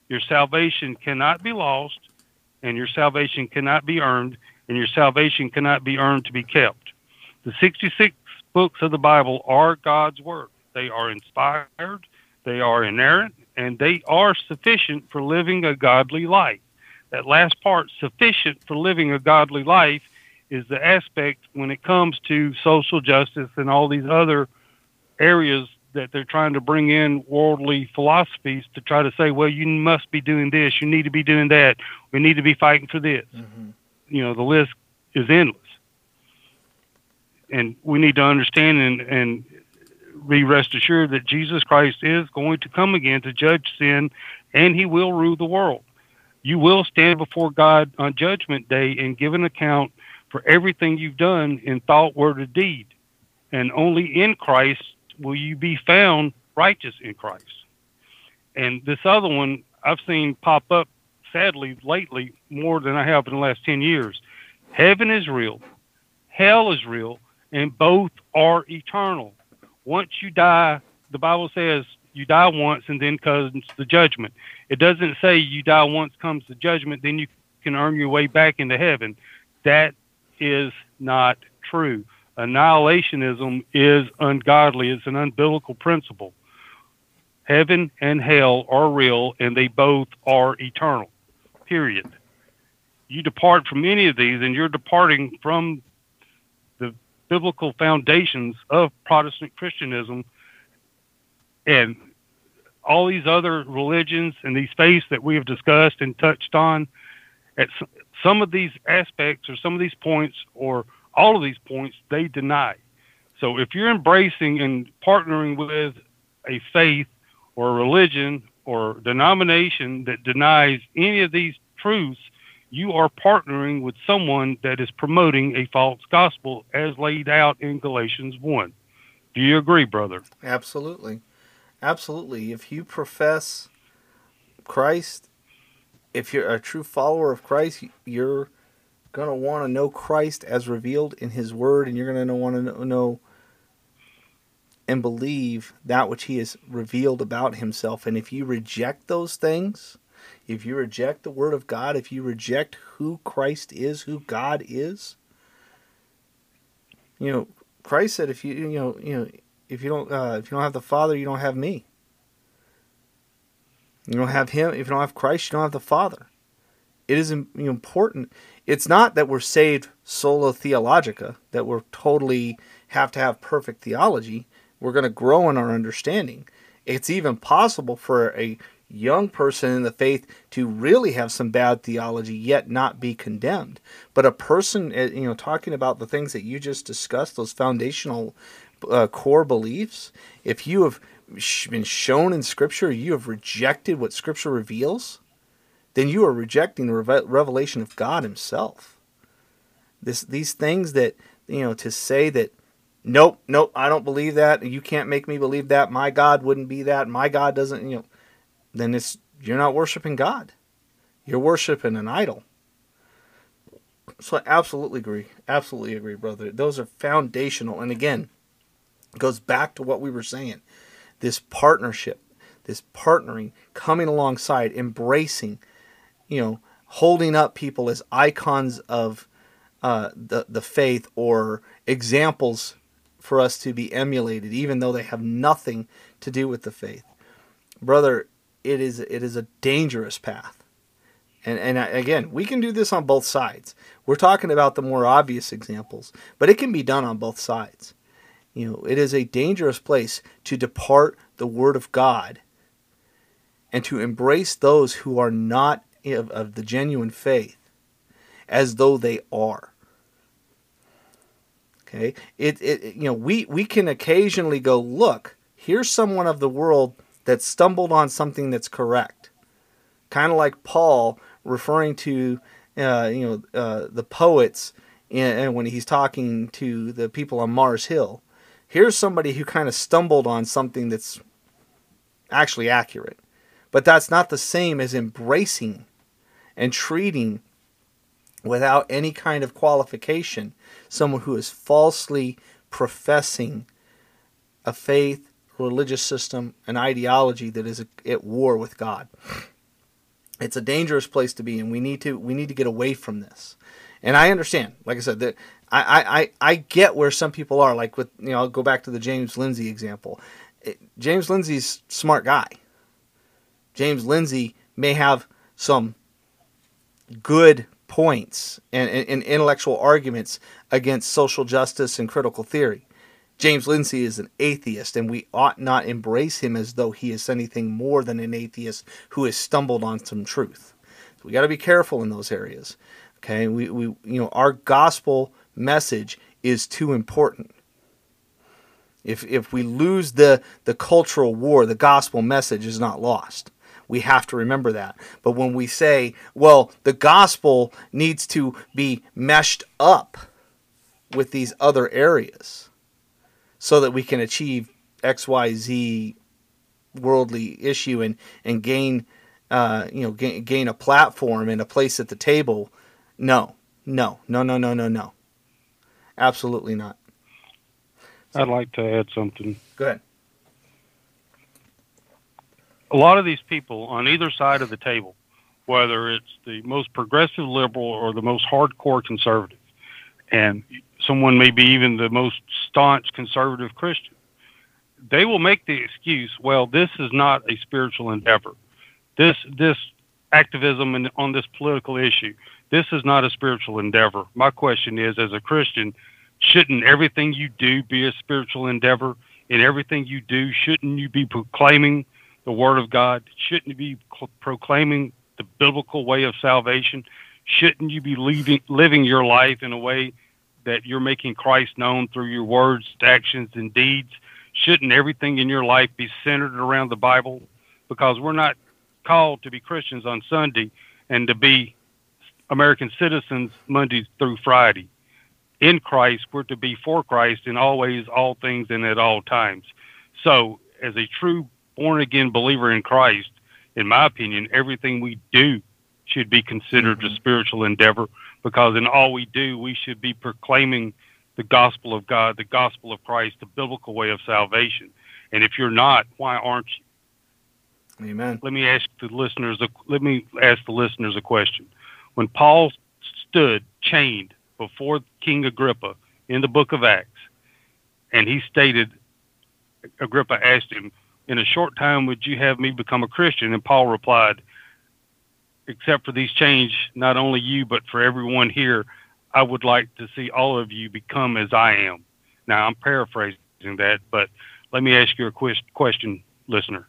your salvation cannot be lost, and your salvation cannot be earned, and your salvation cannot be earned to be kept. The 66 books of the Bible are God's Word. They are inspired, they are inerrant, and they are sufficient for living a godly life. That last part, sufficient for living a godly life, is the aspect when it comes to social justice and all these other areas that they're trying to bring in worldly philosophies to try to say, well, you must be doing this, you need to be doing that, we need to be fighting for this. Mm-hmm. You know, the list is endless and we need to understand and, and be rest assured that Jesus Christ is going to come again to judge sin and he will rule the world. You will stand before God on judgment day and give an account for everything you've done in thought, word, or deed. And only in Christ will you be found righteous in Christ. And this other one I've seen pop up sadly lately more than I have in the last 10 years. Heaven is real. Hell is real and both are eternal. Once you die, the Bible says you die once and then comes the judgment. It doesn't say you die once comes the judgment, then you can earn your way back into heaven. That is not true. Annihilationism is ungodly. It's an unbiblical principle. Heaven and hell are real and they both are eternal. Period. You depart from any of these and you're departing from biblical foundations of Protestant Christianism and all these other religions and these faiths that we have discussed and touched on at some of these aspects or some of these points or all of these points they deny. So if you're embracing and partnering with a faith or a religion or denomination that denies any of these truths you are partnering with someone that is promoting a false gospel as laid out in galatians 1 do you agree brother absolutely Absolutely. If you profess Christ, if you're a true follower of Christ, you're going to want to know Christ as revealed in His Word, and you're going to want to know and believe that which He has revealed about Himself. And if you reject those things, if you reject the Word of God, if you reject who Christ is, who God is, you know, Christ said, if you, you know, you know, if you don't uh, if you don't have the Father, you don't have me. You don't have Him. If you don't have Christ, you don't have the Father. It is important. It's not that we're saved sola theologica, that we're totally have to have perfect theology. We're going to grow in our understanding. It's even possible for a young person in the faith to really have some bad theology yet not be condemned. But a person, eh, you know, talking about the things that you just discussed, those foundational uh, core beliefs, if you have been shown in Scripture, you have rejected what Scripture reveals, then you are rejecting the revelation of God Himself. This, these things that you know to say that, nope, nope, I don't believe that. You can't make me believe that. My God wouldn't be that. My God doesn't. You know, then it's you're not worshiping God. You're worshiping an idol. So I absolutely agree. Absolutely agree, brother. Those are foundational. And again, it goes back to what we were saying this partnership, this partnering, coming alongside, embracing, you know, holding up people as icons of uh, the, the faith or examples for us to be emulated, even though they have nothing to do with the faith. Brother, it is, it is a dangerous path. And, and again, we can do this on both sides. We're talking about the more obvious examples, but it can be done on both sides. You know, it is a dangerous place to depart the word of God and to embrace those who are not of, of the genuine faith as though they are. Okay? It, it you know, we we can occasionally go, look, here's someone of the world that stumbled on something that's correct. Kind of like Paul referring to uh, you know uh, the poets in, when he's talking to the people on Mars Hill Here's somebody who kind of stumbled on something that's actually accurate. But that's not the same as embracing and treating without any kind of qualification someone who is falsely professing a faith, religious system, an ideology that is at war with God. It's a dangerous place to be, and we need to we need to get away from this. And I understand, like I said, that I, I, I get where some people are. Like with you know, I'll go back to the James Lindsay example. It, James Lindsay's smart guy. James Lindsay may have some good points and, and, and, intellectual arguments against social justice and critical theory. James Lindsay is an atheist, and we ought not embrace him as though he is anything more than an atheist who has stumbled on some truth. So we got to be careful in those areas. Okay, we, we you know our gospel message is too important. If, if we lose the, the cultural war, the gospel message is not lost. We have to remember that. But when we say, well, the gospel needs to be meshed up with these other areas so that we can achieve XYZ worldly issue and, and gain, uh, you know, gain, gain a platform and a place at the table, no, no, no, no, no, no, no. Absolutely not. So, I'd like to add something. Go ahead. a lot of these people on either side of the table, whether it's the most progressive liberal or the most hardcore conservative, and someone may be even the most staunch conservative Christian, they will make the excuse, well, this is not a spiritual endeavor. This this activism in, on this political issue, this is not a spiritual endeavor. My question is, as a Christian, shouldn't everything you do be a spiritual endeavor? In everything you do, shouldn't you be proclaiming the Word of God? Shouldn't you be proclaiming the biblical way of salvation? Shouldn't you be living, living your life in a way that you're making Christ known through your words, actions, and deeds? Shouldn't everything in your life be centered around the Bible? Because we're not called to be Christians on Sunday and to be American citizens Monday through Friday. In Christ, we're to be for Christ in always, all things, and at all times. So, as a true born again believer in Christ, in my opinion, everything we do should be considered mm-hmm. a spiritual endeavor because in all we do, we should be proclaiming the gospel of God, the gospel of Christ, the biblical way of salvation. And if you're not, why aren't you? Amen. Let me ask the listeners. A, let me ask the listeners a question. When Paul stood chained before King Agrippa in the book of Acts, and he stated, Agrippa asked him, "In a short time, would you have me become a Christian?" And Paul replied, "Except for these chains, not only you, but for everyone here." I would like to see all of you become as I am. Now, I'm paraphrasing that, but let me ask you a question, listener.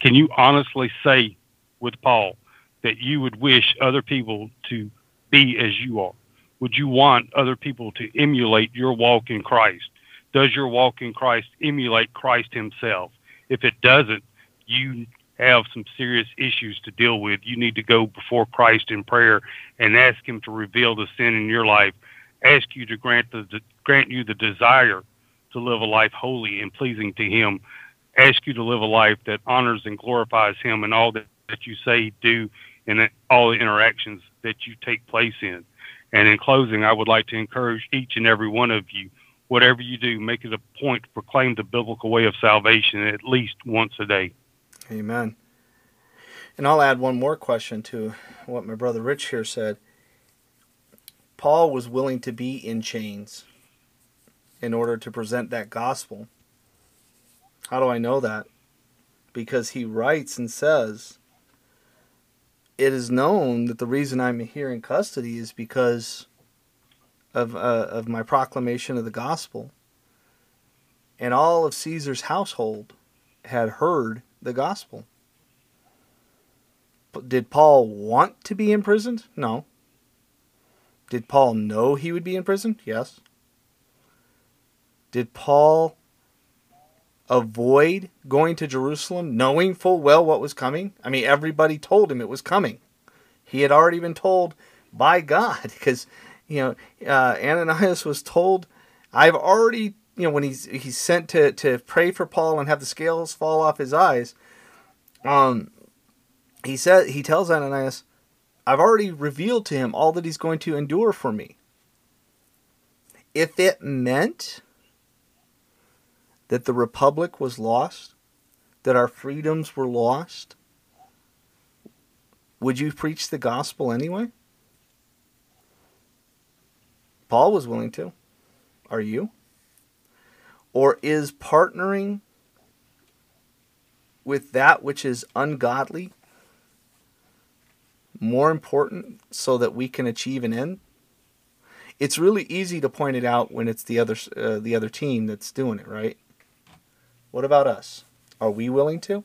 Can you honestly say with Paul that you would wish other people to be as you are? Would you want other people to emulate your walk in Christ? Does your walk in Christ emulate Christ Himself? If it doesn't, you have some serious issues to deal with, you need to go before Christ in prayer and ask Him to reveal the sin in your life, ask you to grant the, the grant you the desire to live a life holy and pleasing to Him, ask you to live a life that honors and glorifies Him in all that, that you say, do, and all the interactions that you take place in. And in closing, I would like to encourage each and every one of you, whatever you do, make it a point to proclaim the biblical way of salvation at least once a day. Amen. And I'll add one more question to what my brother Rich here said. Paul was willing to be in chains in order to present that gospel. How do I know that? Because he writes and says, It is known that the reason I'm here in custody is because of, uh, of my proclamation of the gospel. And all of Caesar's household had heard the gospel. Did Paul want to be imprisoned? No. Did Paul know he would be imprisoned? Yes. Did Paul avoid going to Jerusalem knowing full well what was coming? I mean, everybody told him it was coming. He had already been told by God because, you know, uh, Ananias was told, I've already you know when he's he's sent to to pray for Paul and have the scales fall off his eyes, um, he said he tells Ananias, "I've already revealed to him all that he's going to endure for me." If it meant that the republic was lost, that our freedoms were lost, would you preach the gospel anyway? Paul was willing to. Are you? Or is partnering with that which is ungodly more important so that we can achieve an end? It's really easy to point it out when it's the other uh, the other team that's doing it, right? What about us? Are we willing to?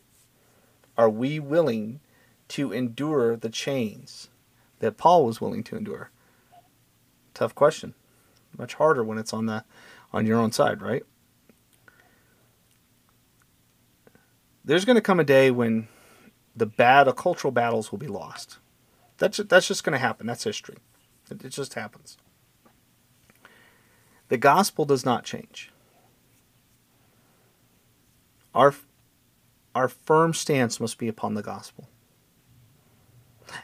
Are we willing to endure the chains that Paul was willing to endure? Tough question. Much harder when it's on the on your own side, right? There's going to come a day when the bad cultural battles will be lost. That's that's just going to happen. That's history. It, it just happens. The gospel does not change. Our our firm stance must be upon the gospel.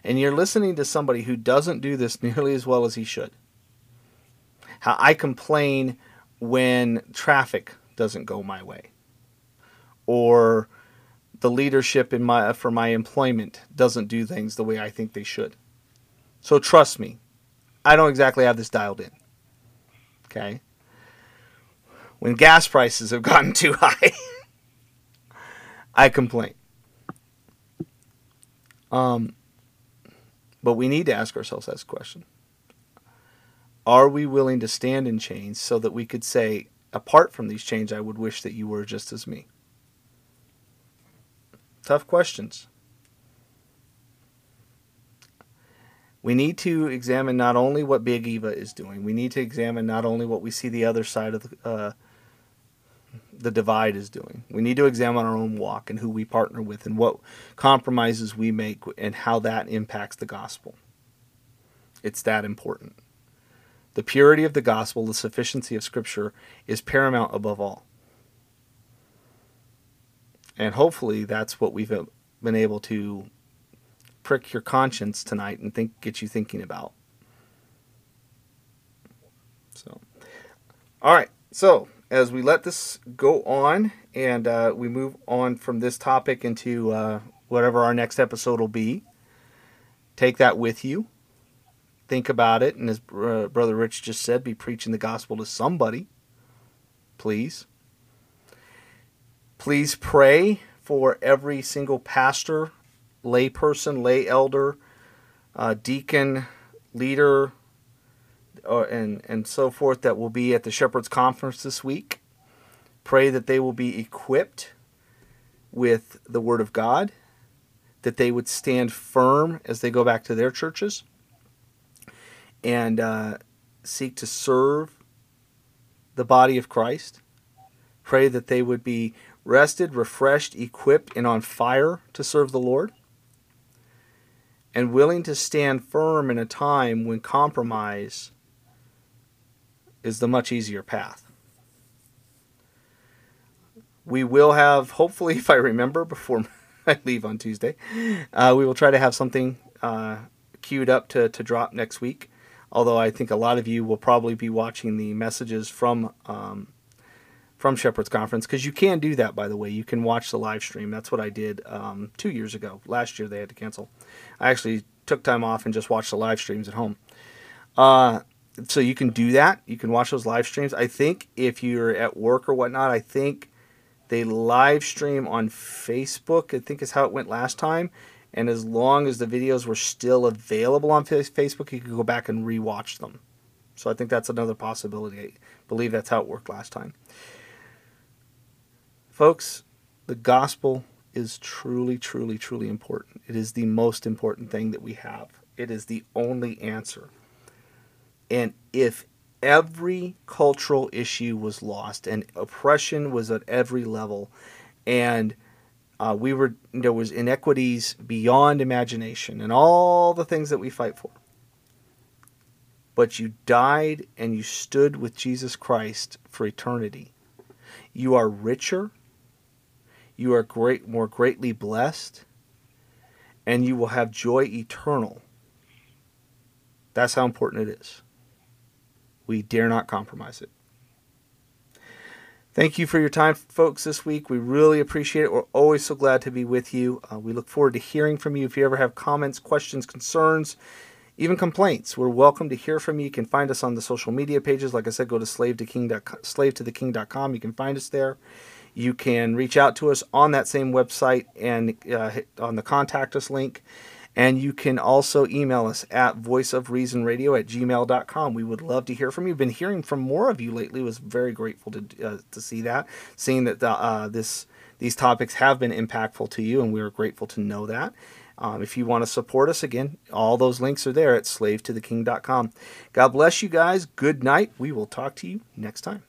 And you're listening to somebody who doesn't do this nearly as well as he should. How I complain when traffic doesn't go my way. Or the leadership in my for my employment doesn't do things the way I think they should. So trust me, I don't exactly have this dialed in. Okay? When gas prices have gotten too high, I complain. Um, but we need to ask ourselves this question. Are we willing to stand in chains so that we could say, apart from these chains, I would wish that you were just as me? Tough questions. We need to examine not only what Big Eva is doing, we need to examine not only what we see the other side of the, uh, the divide is doing. We need to examine our own walk and who we partner with and what compromises we make and how that impacts the gospel. It's that important. The purity of the gospel, the sufficiency of Scripture is paramount above all. And hopefully that's what we've been able to prick your conscience tonight and think get you thinking about. So, all right. So as we let this go on and uh, we move on from this topic into uh, whatever our next episode will be, take that with you. Think about it, and as uh, Brother Rich just said, be preaching the gospel to somebody. Please. Please pray for every single pastor layperson, lay elder, uh, deacon, leader, uh, and and so forth that will be at the Shepherds Conference this week. Pray that they will be equipped with the Word of God, that they would stand firm as they go back to their churches, and uh, seek to serve the body of Christ. Pray that they would be rested, refreshed, equipped, and on fire to serve the Lord and willing to stand firm in a time when compromise is the much easier path. We will have, hopefully, if I remember before I leave on Tuesday, uh, we will try to have something uh, queued up to, to drop next week. Although I think a lot of you will probably be watching the messages from um, from Shepherd's Conference because you can do that. By the way, you can watch the live stream. That's what I did um, two years ago. Last year they had to cancel. I actually took time off and just watched the live streams at home. Uh, so you can do that. You can watch those live streams. I think if you're at work or whatnot, I think they live stream on Facebook. I think is how it went last time. And as long as the videos were still available on Facebook, you could go back and rewatch them. So I think that's another possibility. I believe that's how it worked last time. Folks, the gospel is truly, truly, truly important. It is the most important thing that we have. It is the only answer. And if every cultural issue was lost and oppression was at every level and uh, we were there was inequities beyond imagination and all the things that we fight for but you died and you stood with jesus christ for eternity you are richer you are great more greatly blessed and you will have joy eternal. That's how important it is. We dare not compromise it. Thank you for your time folks this week. We really appreciate it. We're always so glad to be with you. Uh, we look forward to hearing from you. If you ever have comments questions concerns even complaints we're welcome to hear from you. You can find us on the social media pages. Like i said go to slave to king slave to the king.com you can find us there you can reach out to us on that same website and uh, on the contact us link. And you can also email us at voiceofreasonradio at gmail.com. We would love to hear from you. Been hearing from more of you lately. Was very grateful to uh, to see that, seeing that the, uh, this these topics have been impactful to you, and we are grateful to know that. Um, if you want to support us, again, all those links are there at slavetotheking.com. God bless you guys. Good night. We will talk to you next time.